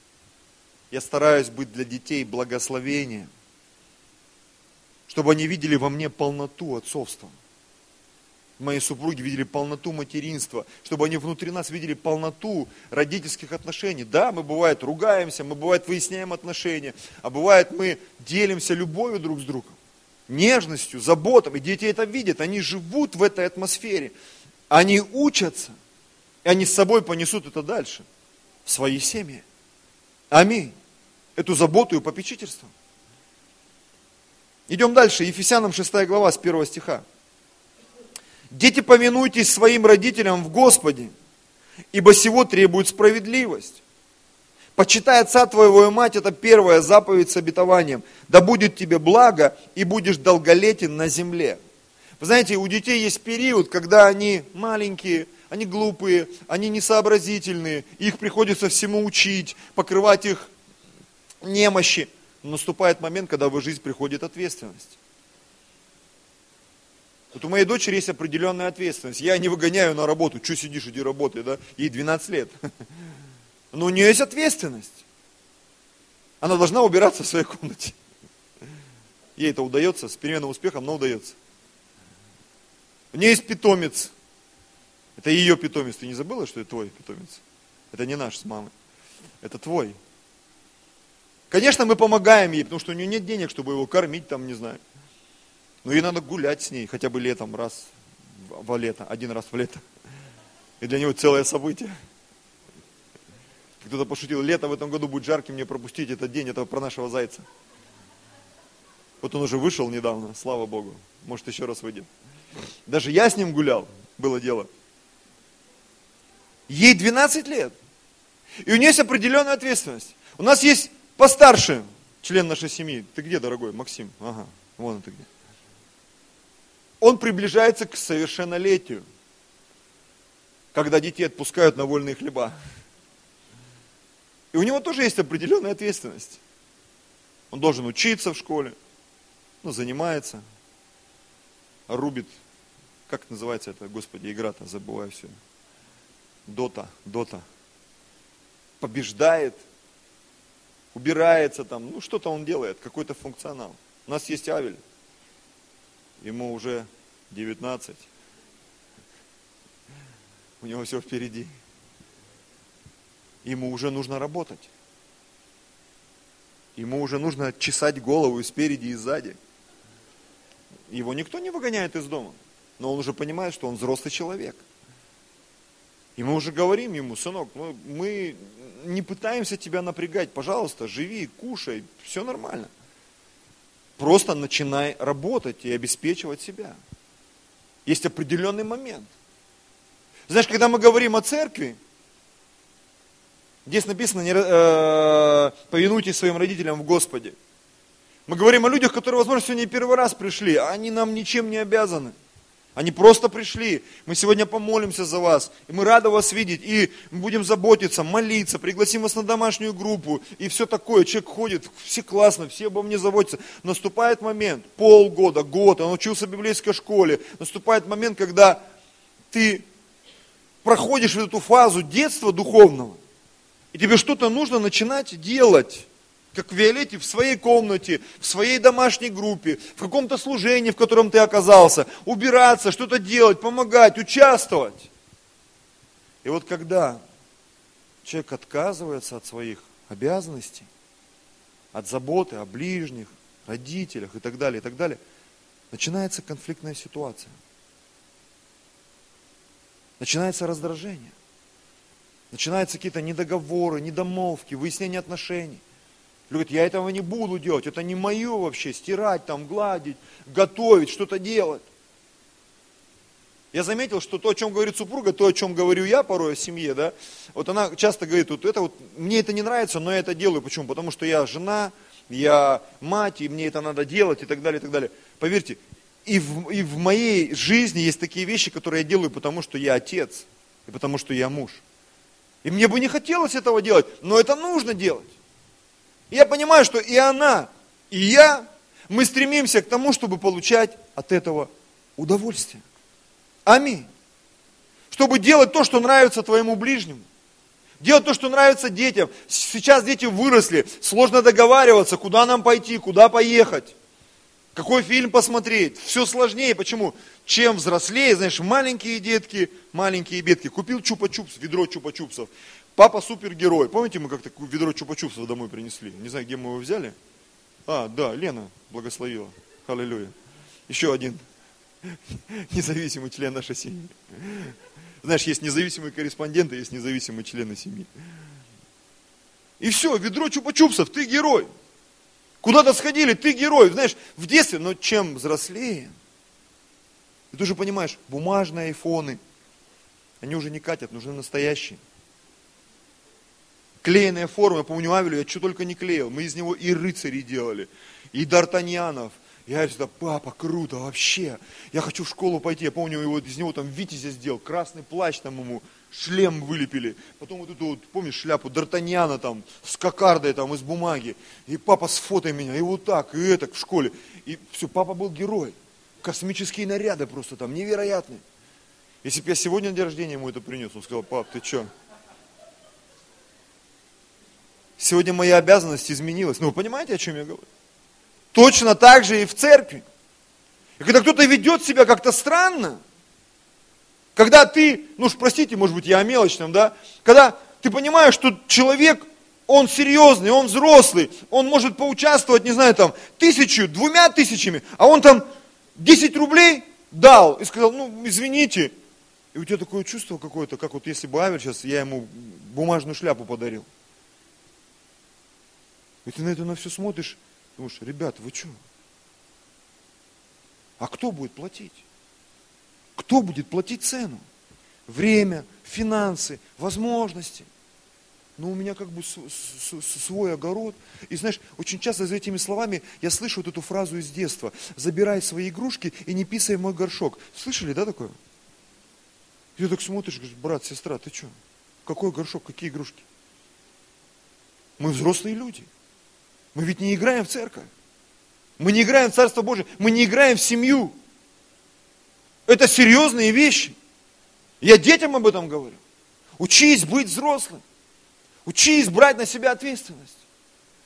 я стараюсь быть для детей благословением, чтобы они видели во мне полноту отцовства мои супруги видели полноту материнства, чтобы они внутри нас видели полноту родительских отношений. Да, мы бывает ругаемся, мы бывает выясняем отношения, а бывает мы делимся любовью друг с другом, нежностью, заботой. И дети это видят, они живут в этой атмосфере, они учатся, и они с собой понесут это дальше, в свои семьи. Аминь. Эту заботу и попечительство. Идем дальше. Ефесянам 6 глава с 1 стиха. Дети, повинуйтесь своим родителям в Господе, ибо сего требует справедливость. Почитай отца твоего и мать, это первая заповедь с обетованием. Да будет тебе благо, и будешь долголетен на земле. Вы знаете, у детей есть период, когда они маленькие, они глупые, они несообразительные, их приходится всему учить, покрывать их немощи. Но наступает момент, когда в жизнь приходит ответственность. Вот у моей дочери есть определенная ответственность. Я не выгоняю на работу, что сидишь, иди работай, да? Ей 12 лет. Но у нее есть ответственность. Она должна убираться в своей комнате. Ей это удается, с переменным успехом, но удается. У нее есть питомец. Это ее питомец. Ты не забыла, что это твой питомец? Это не наш с мамой. Это твой. Конечно, мы помогаем ей, потому что у нее нет денег, чтобы его кормить, там, не знаю. Ну и надо гулять с ней, хотя бы летом, раз в лето, один раз в лето. И для него целое событие. Кто-то пошутил, лето в этом году будет жарким, не пропустить этот день, это про нашего зайца. Вот он уже вышел недавно, слава Богу. Может еще раз выйдет. Даже я с ним гулял, было дело. Ей 12 лет. И у нее есть определенная ответственность. У нас есть постарше член нашей семьи. Ты где, дорогой? Максим. Ага, вон ты где он приближается к совершеннолетию, когда детей отпускают на вольные хлеба. И у него тоже есть определенная ответственность. Он должен учиться в школе, ну, занимается, рубит, как называется это, господи, игра-то, забываю все. Дота, дота. Побеждает, убирается там, ну что-то он делает, какой-то функционал. У нас есть Авель ему уже 19. У него все впереди. Ему уже нужно работать. Ему уже нужно чесать голову и спереди, и сзади. Его никто не выгоняет из дома. Но он уже понимает, что он взрослый человек. И мы уже говорим ему, сынок, мы, мы не пытаемся тебя напрягать, пожалуйста, живи, кушай, все нормально. Просто начинай работать и обеспечивать себя. Есть определенный момент. Знаешь, когда мы говорим о церкви, здесь написано, не, э, повинуйтесь своим родителям в Господе. Мы говорим о людях, которые, возможно, сегодня первый раз пришли, а они нам ничем не обязаны. Они просто пришли. Мы сегодня помолимся за вас. И мы рады вас видеть. И мы будем заботиться, молиться, пригласим вас на домашнюю группу. И все такое. Человек ходит, все классно, все обо мне заботятся. Наступает момент, полгода, год, он учился в библейской школе. Наступает момент, когда ты проходишь эту фазу детства духовного. И тебе что-то нужно начинать делать как в Виолетте, в своей комнате, в своей домашней группе, в каком-то служении, в котором ты оказался, убираться, что-то делать, помогать, участвовать. И вот когда человек отказывается от своих обязанностей, от заботы о ближних, родителях и так далее, и так далее, начинается конфликтная ситуация. начинается раздражение. Начинаются какие-то недоговоры, недомолвки, выяснение отношений. Люди говорят, я этого не буду делать, это не мое вообще, стирать там, гладить, готовить, что-то делать. Я заметил, что то, о чем говорит супруга, то, о чем говорю я порой о семье, да, вот она часто говорит, вот это вот, мне это не нравится, но я это делаю. Почему? Потому что я жена, я мать, и мне это надо делать, и так далее, и так далее. Поверьте, и в, и в моей жизни есть такие вещи, которые я делаю, потому что я отец, и потому что я муж. И мне бы не хотелось этого делать, но это нужно делать. Я понимаю, что и она, и я, мы стремимся к тому, чтобы получать от этого удовольствие. Аминь. Чтобы делать то, что нравится твоему ближнему. Делать то, что нравится детям. Сейчас дети выросли, сложно договариваться, куда нам пойти, куда поехать. Какой фильм посмотреть? Все сложнее. Почему? Чем взрослее, знаешь, маленькие детки, маленькие бедки. Купил чупа-чупс, ведро чупа-чупсов. Папа супергерой. Помните, мы как-то ведро чупа-чупсов домой принесли? Не знаю, где мы его взяли. А, да, Лена благословила. Аллилуйя. Еще один независимый член нашей семьи. Знаешь, есть независимые корреспонденты, есть независимые члены семьи. И все, ведро чупа-чупсов, ты герой. Куда-то сходили, ты герой. Знаешь, в детстве, но чем взрослее, ты уже понимаешь, бумажные айфоны, они уже не катят, нужны настоящие. Клеенная форма, я помню Авелю, я что только не клеил. Мы из него и рыцарей делали, и д'Артаньянов, я всегда, папа, круто, вообще. Я хочу в школу пойти. Я помню, его, из него там Витязя сделал, красный плащ там ему, шлем вылепили. Потом вот эту вот, помнишь, шляпу Д'Артаньяна там, с кокардой там из бумаги. И папа с фото меня, и вот так, и это в школе. И все, папа был герой. Космические наряды просто там, невероятные. Если бы я сегодня на день рождения ему это принес, он сказал, пап, ты что? Сегодня моя обязанность изменилась. Ну, вы понимаете, о чем я говорю? Точно так же и в церкви. И когда кто-то ведет себя как-то странно, когда ты, ну уж простите, может быть, я о мелочном, да, когда ты понимаешь, что человек, он серьезный, он взрослый, он может поучаствовать, не знаю, там, тысячу, двумя тысячами, а он там 10 рублей дал и сказал, ну, извините. И у тебя такое чувство какое-то, как вот если бы Авель сейчас, я ему бумажную шляпу подарил. И ты на это на все смотришь, Думаешь, ребят, вы что? А кто будет платить? Кто будет платить цену? Время, финансы, возможности. Но у меня как бы свой огород. И знаешь, очень часто за этими словами я слышу вот эту фразу из детства. Забирай свои игрушки и не писай мой горшок. Слышали, да, такое? Ты так смотришь, говоришь, брат, сестра, ты что? Какой горшок, какие игрушки? Мы взрослые люди. Мы ведь не играем в церковь. Мы не играем в Царство Божие. Мы не играем в семью. Это серьезные вещи. Я детям об этом говорю. Учись быть взрослым. Учись брать на себя ответственность.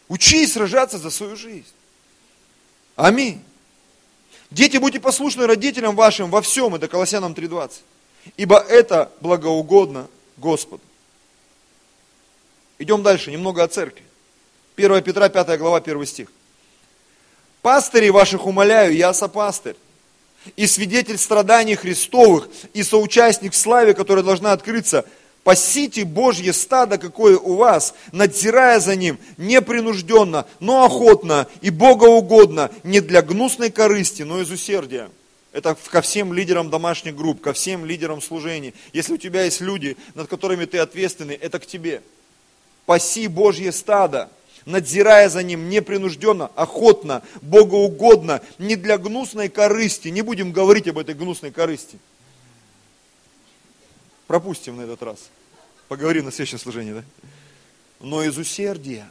Учись сражаться за свою жизнь. Аминь. Дети, будьте послушны родителям вашим во всем, это Колоссянам 3.20. Ибо это благоугодно Господу. Идем дальше, немного о церкви. 1 Петра, 5 глава, 1 стих. Пастырей ваших умоляю, я сопастырь, и свидетель страданий Христовых, и соучастник в славе, которая должна открыться. Пасите Божье стадо, какое у вас, надзирая за ним, непринужденно, но охотно и богоугодно, не для гнусной корысти, но из усердия. Это ко всем лидерам домашних групп, ко всем лидерам служений. Если у тебя есть люди, над которыми ты ответственный, это к тебе. Паси Божье стадо, надзирая за ним непринужденно, охотно, богоугодно, не для гнусной корысти. Не будем говорить об этой гнусной корысти. Пропустим на этот раз. Поговорим на следующем служении, да? Но из усердия.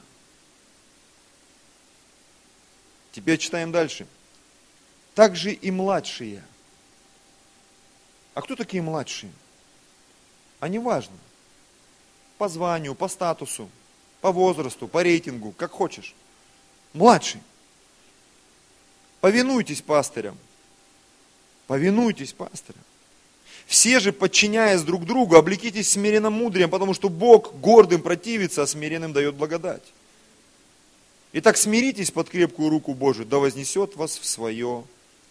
Теперь читаем дальше. Также и младшие. А кто такие младшие? Они важны. По званию, по статусу по возрасту, по рейтингу, как хочешь. Младший. Повинуйтесь пастырям. Повинуйтесь пастырям. Все же, подчиняясь друг другу, облекитесь смиренным мудрием, потому что Бог гордым противится, а смиренным дает благодать. Итак, смиритесь под крепкую руку Божию, да вознесет вас в свое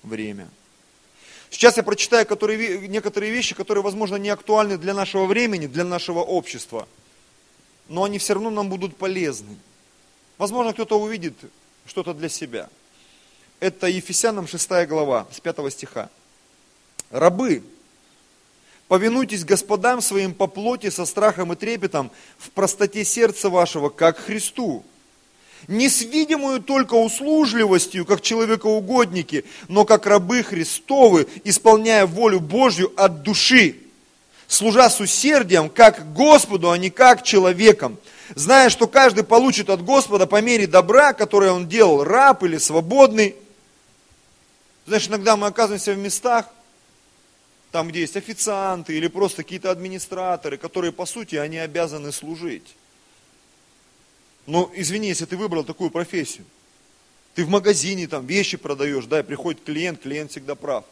время. Сейчас я прочитаю которые, некоторые вещи, которые, возможно, не актуальны для нашего времени, для нашего общества. Но они все равно нам будут полезны. Возможно, кто-то увидит что-то для себя. Это Ефесянам 6 глава, с 5 стиха. Рабы, повинуйтесь господам своим по плоти со страхом и трепетом в простоте сердца вашего, как Христу, не с видимую только услужливостью, как человекоугодники, но как рабы Христовы, исполняя волю Божью от души, служа с усердием, как Господу, а не как человеком, зная, что каждый получит от Господа по мере добра, которое он делал, раб или свободный. Знаешь, иногда мы оказываемся в местах, там, где есть официанты или просто какие-то администраторы, которые, по сути, они обязаны служить. Но извини, если ты выбрал такую профессию, ты в магазине там вещи продаешь, да, и приходит клиент, клиент всегда прав.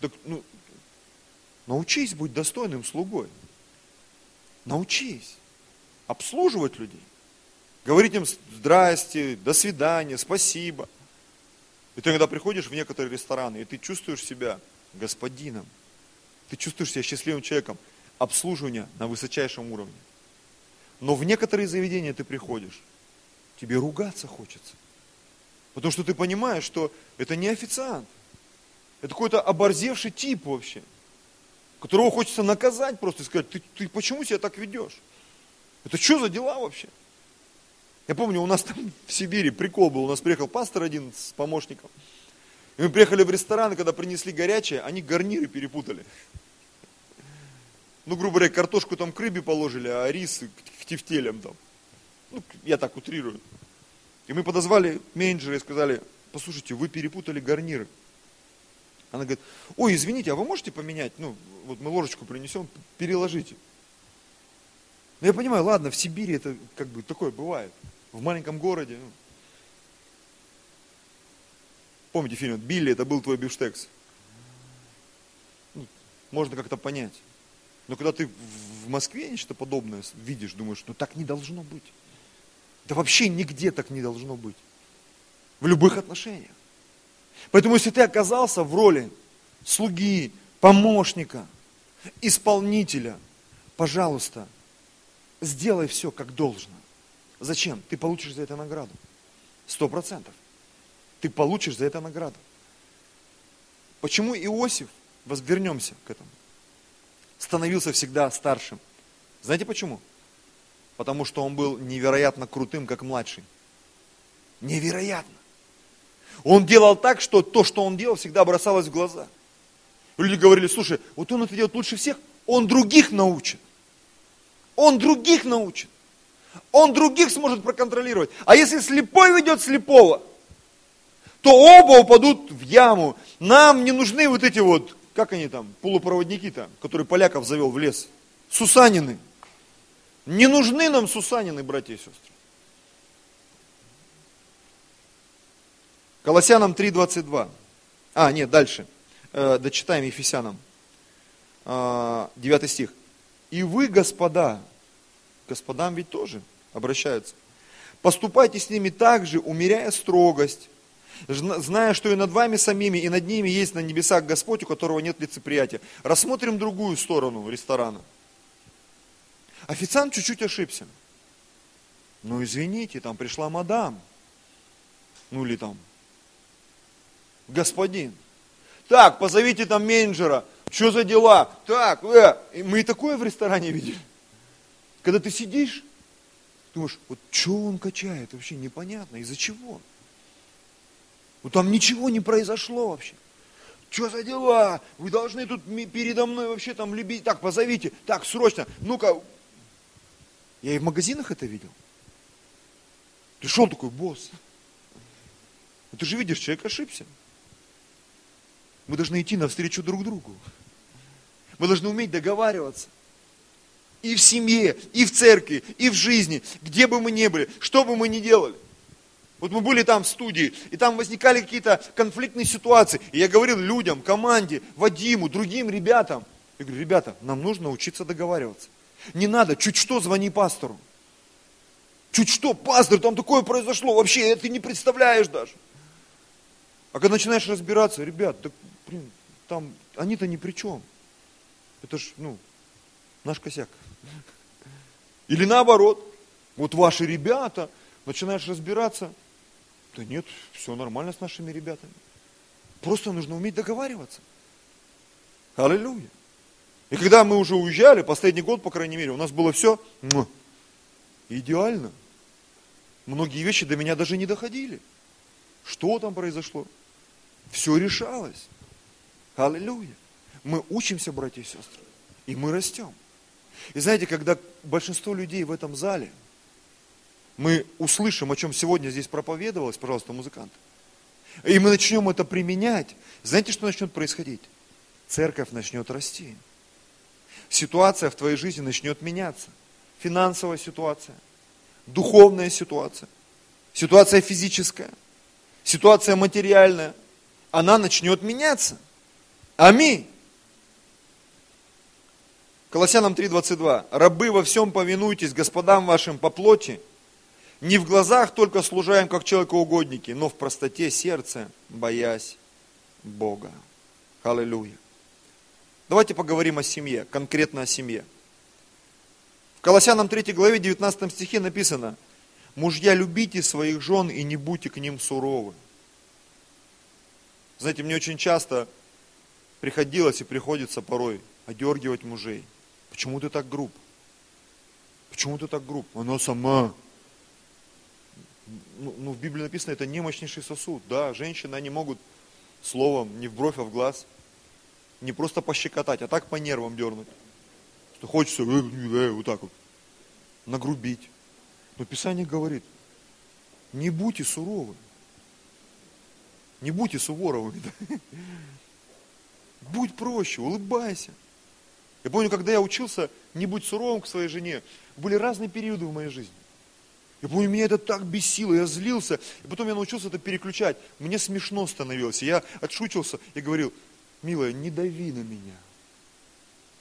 Так, ну, научись быть достойным слугой. Научись обслуживать людей. Говорить им здрасте, до свидания, спасибо. И ты иногда приходишь в некоторые рестораны, и ты чувствуешь себя господином. Ты чувствуешь себя счастливым человеком. Обслуживание на высочайшем уровне. Но в некоторые заведения ты приходишь, тебе ругаться хочется. Потому что ты понимаешь, что это не официант. Это какой-то оборзевший тип вообще, которого хочется наказать просто и сказать, ты, ты почему себя так ведешь? Это что за дела вообще? Я помню, у нас там в Сибири прикол был, у нас приехал пастор один с помощником. И мы приехали в ресторан, и когда принесли горячее, они гарниры перепутали. Ну, грубо говоря, картошку там к рыбе положили, а рис к тефтелям там. Ну, я так утрирую. И мы подозвали менеджера и сказали, послушайте, вы перепутали гарниры. Она говорит, ой, извините, а вы можете поменять? Ну, вот мы ложечку принесем, переложите. Ну, я понимаю, ладно, в Сибири это как бы такое бывает. В маленьком городе. Ну. Помните фильм «Билли, это был твой бифштекс». Ну, можно как-то понять. Но когда ты в Москве нечто подобное видишь, думаешь, ну так не должно быть. Да вообще нигде так не должно быть. В любых отношениях. Поэтому если ты оказался в роли слуги, помощника, исполнителя, пожалуйста, сделай все как должно. Зачем? Ты получишь за это награду. Сто процентов. Ты получишь за это награду. Почему Иосиф, вернемся к этому, становился всегда старшим. Знаете почему? Потому что он был невероятно крутым, как младший. Невероятно. Он делал так, что то, что он делал, всегда бросалось в глаза. Люди говорили, слушай, вот он это делает лучше всех, он других научит. Он других научит. Он других сможет проконтролировать. А если слепой ведет слепого, то оба упадут в яму. Нам не нужны вот эти вот как они там, полупроводники-то, которые поляков завел в лес? Сусанины. Не нужны нам сусанины, братья и сестры. Колоссянам 3.22. А, нет, дальше. Э, дочитаем Ефесянам. Э, 9 стих. И вы, господа, господам ведь тоже обращаются, поступайте с ними так же, умеряя строгость, зная, что и над вами самими, и над ними есть на небесах Господь, у которого нет лицеприятия. Рассмотрим другую сторону ресторана. Официант чуть-чуть ошибся. Ну, извините, там пришла мадам. Ну, или там господин. Так, позовите там менеджера. Что за дела? Так, э. мы и такое в ресторане видели. Когда ты сидишь, думаешь, вот что он качает, вообще непонятно, из-за чего? Ну там ничего не произошло вообще. Что за дела? Вы должны тут передо мной вообще там любить. Так, позовите. Так, срочно. Ну-ка. Я и в магазинах это видел. Пришел такой босс. Ну, ты же видишь, человек ошибся. Мы должны идти навстречу друг другу. Мы должны уметь договариваться. И в семье, и в церкви, и в жизни, где бы мы ни были, что бы мы ни делали. Вот мы были там в студии, и там возникали какие-то конфликтные ситуации. И я говорил людям, команде, Вадиму, другим ребятам. Я говорю, ребята, нам нужно учиться договариваться. Не надо, чуть что звони пастору. Чуть что, пастор, там такое произошло, вообще ты не представляешь даже. А когда начинаешь разбираться, ребят, да, блин, там, они-то ни при чем. Это ж, ну, наш косяк. Или наоборот, вот ваши ребята, начинаешь разбираться, да нет, все нормально с нашими ребятами. Просто нужно уметь договариваться. Аллилуйя. И когда мы уже уезжали, последний год, по крайней мере, у нас было все идеально. Многие вещи до меня даже не доходили. Что там произошло? Все решалось. Аллилуйя. Мы учимся, братья и сестры, и мы растем. И знаете, когда большинство людей в этом зале, мы услышим, о чем сегодня здесь проповедовалось, пожалуйста, музыканты, и мы начнем это применять, знаете, что начнет происходить? Церковь начнет расти. Ситуация в твоей жизни начнет меняться. Финансовая ситуация, духовная ситуация, ситуация физическая, ситуация материальная, она начнет меняться. Аминь. Колоссянам 3.22. Рабы во всем повинуйтесь господам вашим по плоти, не в глазах только служаем как человекоугодники, но в простоте сердца, боясь Бога. Аллилуйя. Давайте поговорим о семье, конкретно о семье. В Колоссянам 3 главе 19 стихе написано, «Мужья, любите своих жен и не будьте к ним суровы». Знаете, мне очень часто приходилось и приходится порой одергивать мужей – Почему ты так груб? Почему ты так груб? Она сама. Ну, ну, в Библии написано, это немощнейший сосуд. Да, женщины, они могут словом, не в бровь, а в глаз, не просто пощекотать, а так по нервам дернуть. Что хочется, э, э, вот так вот, нагрубить. Но Писание говорит, не будьте суровы. Не будьте суворовыми. Будь проще, улыбайся. Я помню, когда я учился не быть суровым к своей жене, были разные периоды в моей жизни. Я помню, меня это так бесило, я злился, и потом я научился это переключать. Мне смешно становилось, я отшучился и говорил, милая, не дави на меня.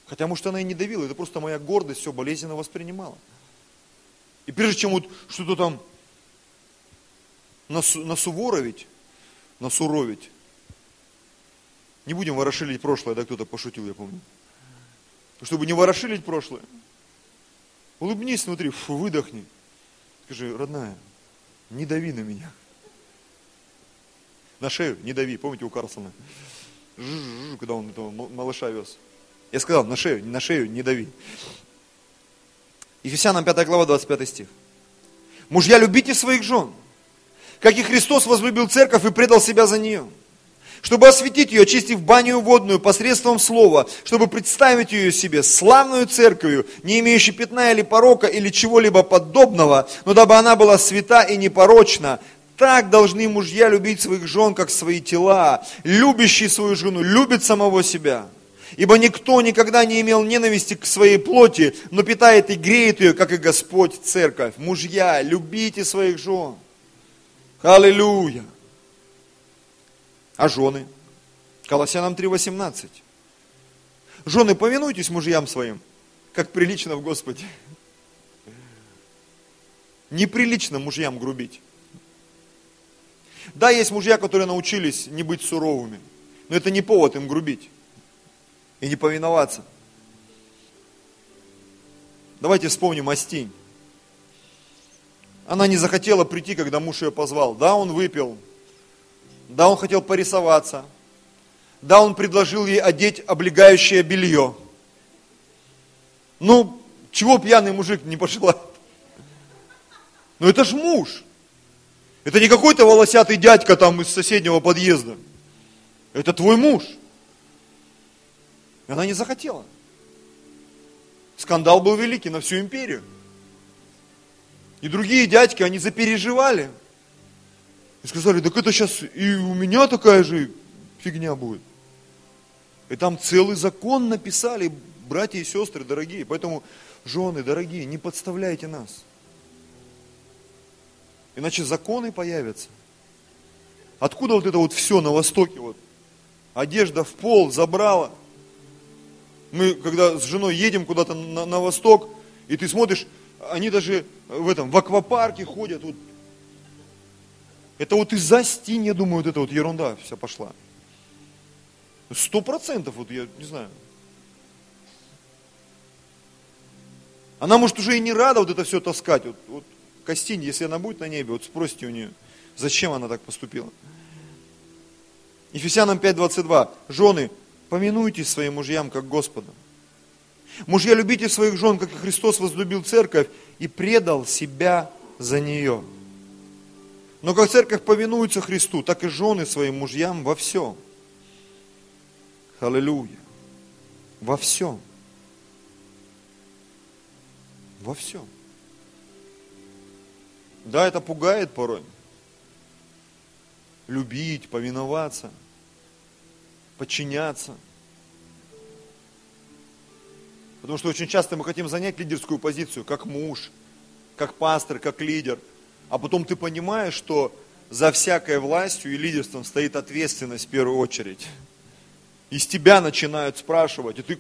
Хотя, может, она и не давила, это просто моя гордость все болезненно воспринимала. И прежде чем вот что-то там насу, насуворовить, насуровить, не будем ворошилить прошлое, да, кто-то пошутил, я помню чтобы не ворошилить прошлое. Улыбнись внутри, фу, выдохни. Скажи, родная, не дави на меня. На шею не дави, помните у Карлсона? Когда он этого малыша вез. Я сказал, на шею, на шею не дави. Ефесянам 5 глава, 25 стих. Мужья, любите своих жен, как и Христос возлюбил церковь и предал себя за нее чтобы осветить ее, очистив баню водную посредством слова, чтобы представить ее себе славную церковью, не имеющей пятна или порока или чего-либо подобного, но дабы она была свята и непорочна. Так должны мужья любить своих жен, как свои тела. Любящий свою жену любит самого себя. Ибо никто никогда не имел ненависти к своей плоти, но питает и греет ее, как и Господь церковь. Мужья, любите своих жен. Аллилуйя. А жены? Колоссянам 3.18. Жены, повинуйтесь мужьям своим, как прилично в Господе. Неприлично мужьям грубить. Да, есть мужья, которые научились не быть суровыми, но это не повод им грубить и не повиноваться. Давайте вспомним Астинь. Она не захотела прийти, когда муж ее позвал. Да, он выпил, да, он хотел порисоваться. Да, он предложил ей одеть облегающее белье. Ну, чего пьяный мужик не пожелает? Ну это ж муж. Это не какой-то волосатый дядька там из соседнего подъезда. Это твой муж. И она не захотела. Скандал был великий на всю империю. И другие дядьки, они запереживали. И сказали, так это сейчас и у меня такая же фигня будет. И там целый закон написали, братья и сестры дорогие. Поэтому, жены дорогие, не подставляйте нас. Иначе законы появятся. Откуда вот это вот все на Востоке, вот, одежда в пол забрала. Мы, когда с женой едем куда-то на, на Восток, и ты смотришь, они даже в этом, в аквапарке ходят, вот, это вот из-за стен, я думаю, вот эта вот ерунда вся пошла. Сто процентов, вот я не знаю. Она может уже и не рада вот это все таскать. Вот, вот Костинь, если она будет на небе, вот спросите у нее, зачем она так поступила. Ефесянам 5.22. Жены, поминуйте своим мужьям, как Господа. Мужья, любите своих жен, как и Христос возлюбил церковь и предал себя за нее. Но как церковь повинуется Христу, так и жены своим мужьям во всем. Аллилуйя. Во всем. Во всем. Да, это пугает порой. Любить, повиноваться, подчиняться. Потому что очень часто мы хотим занять лидерскую позицию, как муж, как пастор, как лидер. А потом ты понимаешь, что за всякой властью и лидерством стоит ответственность в первую очередь. Из тебя начинают спрашивать, и ты,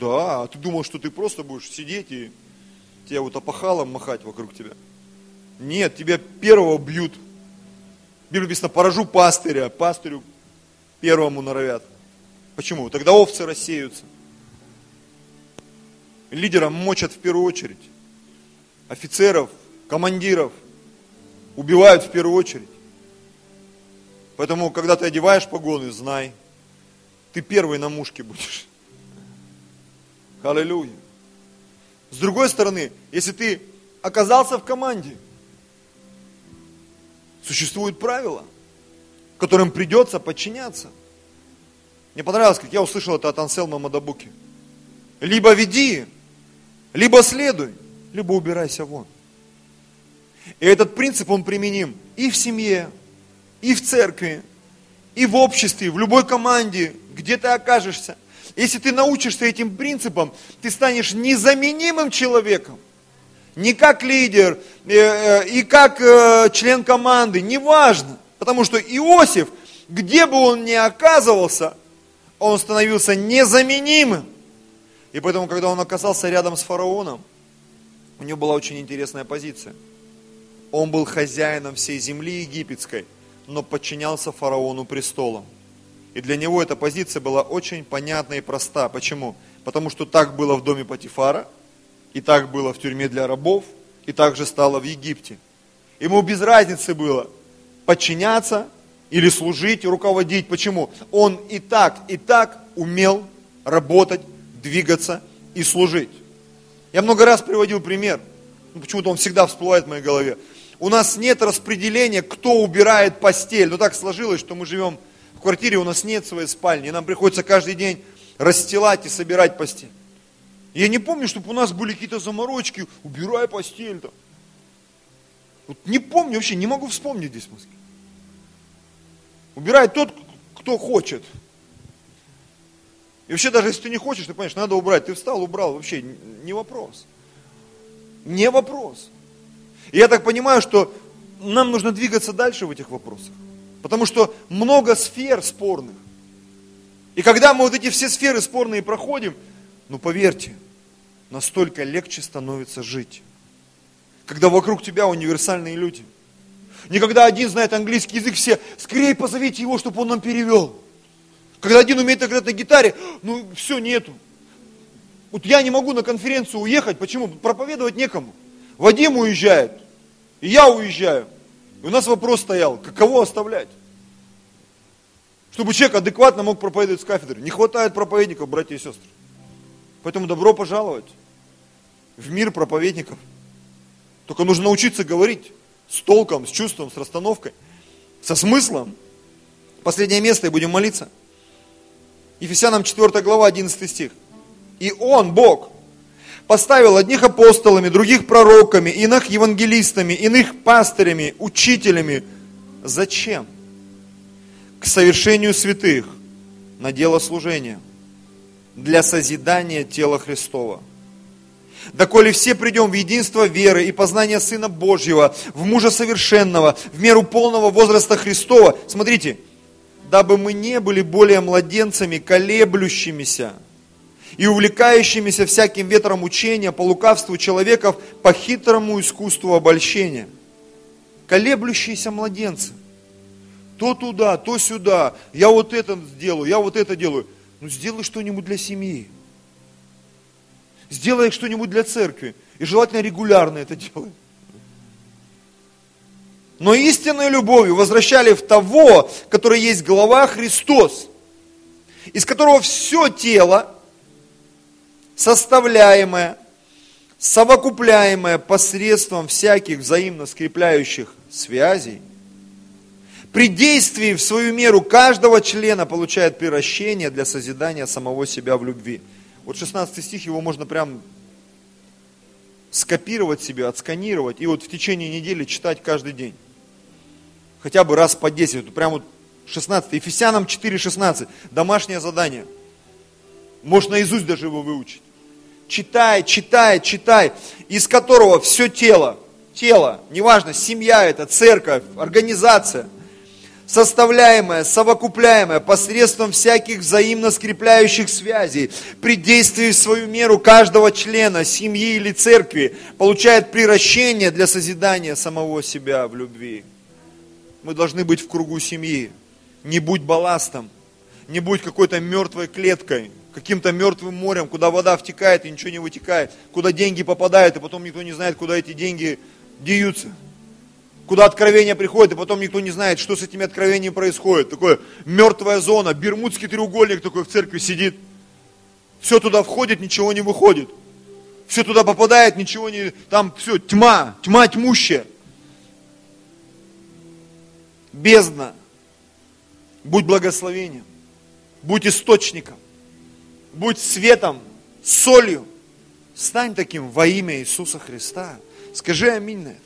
да, а ты думал, что ты просто будешь сидеть и тебя вот опахалом махать вокруг тебя. Нет, тебя первого бьют. Библия написано, поражу пастыря, пастырю первому норовят. Почему? Тогда овцы рассеются. Лидерам мочат в первую очередь. Офицеров, командиров убивают в первую очередь. Поэтому, когда ты одеваешь погоны, знай – ты первый на мушке будешь. Аллилуйя. С другой стороны, если ты оказался в команде, существуют правила, которым придется подчиняться. Мне понравилось, как я услышал это от Анселма Мадабуки. Либо веди, либо следуй, либо убирайся вон. И этот принцип, он применим и в семье, и в церкви, и в обществе, в любой команде, где ты окажешься. Если ты научишься этим принципам, ты станешь незаменимым человеком. Не как лидер э, э, и как э, член команды, неважно. Потому что Иосиф, где бы он ни оказывался, он становился незаменимым. И поэтому, когда он оказался рядом с фараоном, у него была очень интересная позиция. Он был хозяином всей земли египетской, но подчинялся фараону престолом. И для него эта позиция была очень понятна и проста. Почему? Потому что так было в доме Патифара, и так было в тюрьме для рабов, и так же стало в Египте. Ему без разницы было подчиняться или служить, руководить. Почему? Он и так, и так умел работать, двигаться и служить. Я много раз приводил пример, ну, почему-то он всегда всплывает в моей голове. У нас нет распределения, кто убирает постель. Ну так сложилось, что мы живем в квартире у нас нет своей спальни, и нам приходится каждый день расстилать и собирать постель. Я не помню, чтобы у нас были какие-то заморочки, убирай постель там. Вот не помню вообще, не могу вспомнить здесь Москве. Убирает тот, кто хочет. И вообще даже если ты не хочешь, ты понимаешь, надо убрать. Ты встал, убрал, вообще не вопрос. Не вопрос. И я так понимаю, что нам нужно двигаться дальше в этих вопросах. Потому что много сфер спорных. И когда мы вот эти все сферы спорные проходим, ну поверьте, настолько легче становится жить. Когда вокруг тебя универсальные люди. Не когда один знает английский язык, все, скорее позовите его, чтобы он нам перевел. Когда один умеет играть на гитаре, ну все, нету. Вот я не могу на конференцию уехать, почему? Проповедовать некому. Вадим уезжает, и я уезжаю. И у нас вопрос стоял, каково оставлять? Чтобы человек адекватно мог проповедовать с кафедры. Не хватает проповедников, братья и сестры. Поэтому добро пожаловать в мир проповедников. Только нужно научиться говорить с толком, с чувством, с расстановкой, со смыслом. Последнее место и будем молиться. Ефесянам 4 глава, 11 стих. И Он, Бог, поставил одних апостолами, других пророками, иных евангелистами, иных пастырями, учителями. Зачем? К совершению святых на дело служения, для созидания тела Христова. Доколе все придем в единство веры и познания Сына Божьего, в мужа совершенного, в меру полного возраста Христова. Смотрите, дабы мы не были более младенцами, колеблющимися, и увлекающимися всяким ветром учения по лукавству человеков, по хитрому искусству обольщения. Колеблющиеся младенцы. То туда, то сюда. Я вот это сделаю, я вот это делаю. Ну сделай что-нибудь для семьи. Сделай что-нибудь для церкви. И желательно регулярно это делай. Но истинной любовью возвращали в того, который есть глава Христос, из которого все тело, составляемое, совокупляемое посредством всяких взаимно скрепляющих связей, при действии в свою меру каждого члена получает приращение для созидания самого себя в любви. Вот 16 стих, его можно прям скопировать себе, отсканировать и вот в течение недели читать каждый день. Хотя бы раз по 10, вот прям вот 16, Ефесянам 4,16, домашнее задание. Можешь наизусть даже его выучить. Читай, читай, читай, из которого все тело, тело, неважно, семья это, церковь, организация – составляемое, совокупляемое посредством всяких взаимно скрепляющих связей, при действии в свою меру каждого члена семьи или церкви, получает приращение для созидания самого себя в любви. Мы должны быть в кругу семьи. Не будь балластом, не будь какой-то мертвой клеткой, каким-то мертвым морем, куда вода втекает и ничего не вытекает, куда деньги попадают, и потом никто не знает, куда эти деньги деются куда откровения приходят, и потом никто не знает, что с этими откровениями происходит. Такое мертвая зона, бермудский треугольник такой в церкви сидит. Все туда входит, ничего не выходит. Все туда попадает, ничего не... Там все, тьма, тьма тьмущая. Бездна. Будь благословением. Будь источником. Будь светом, солью. Стань таким во имя Иисуса Христа. Скажи аминь на это.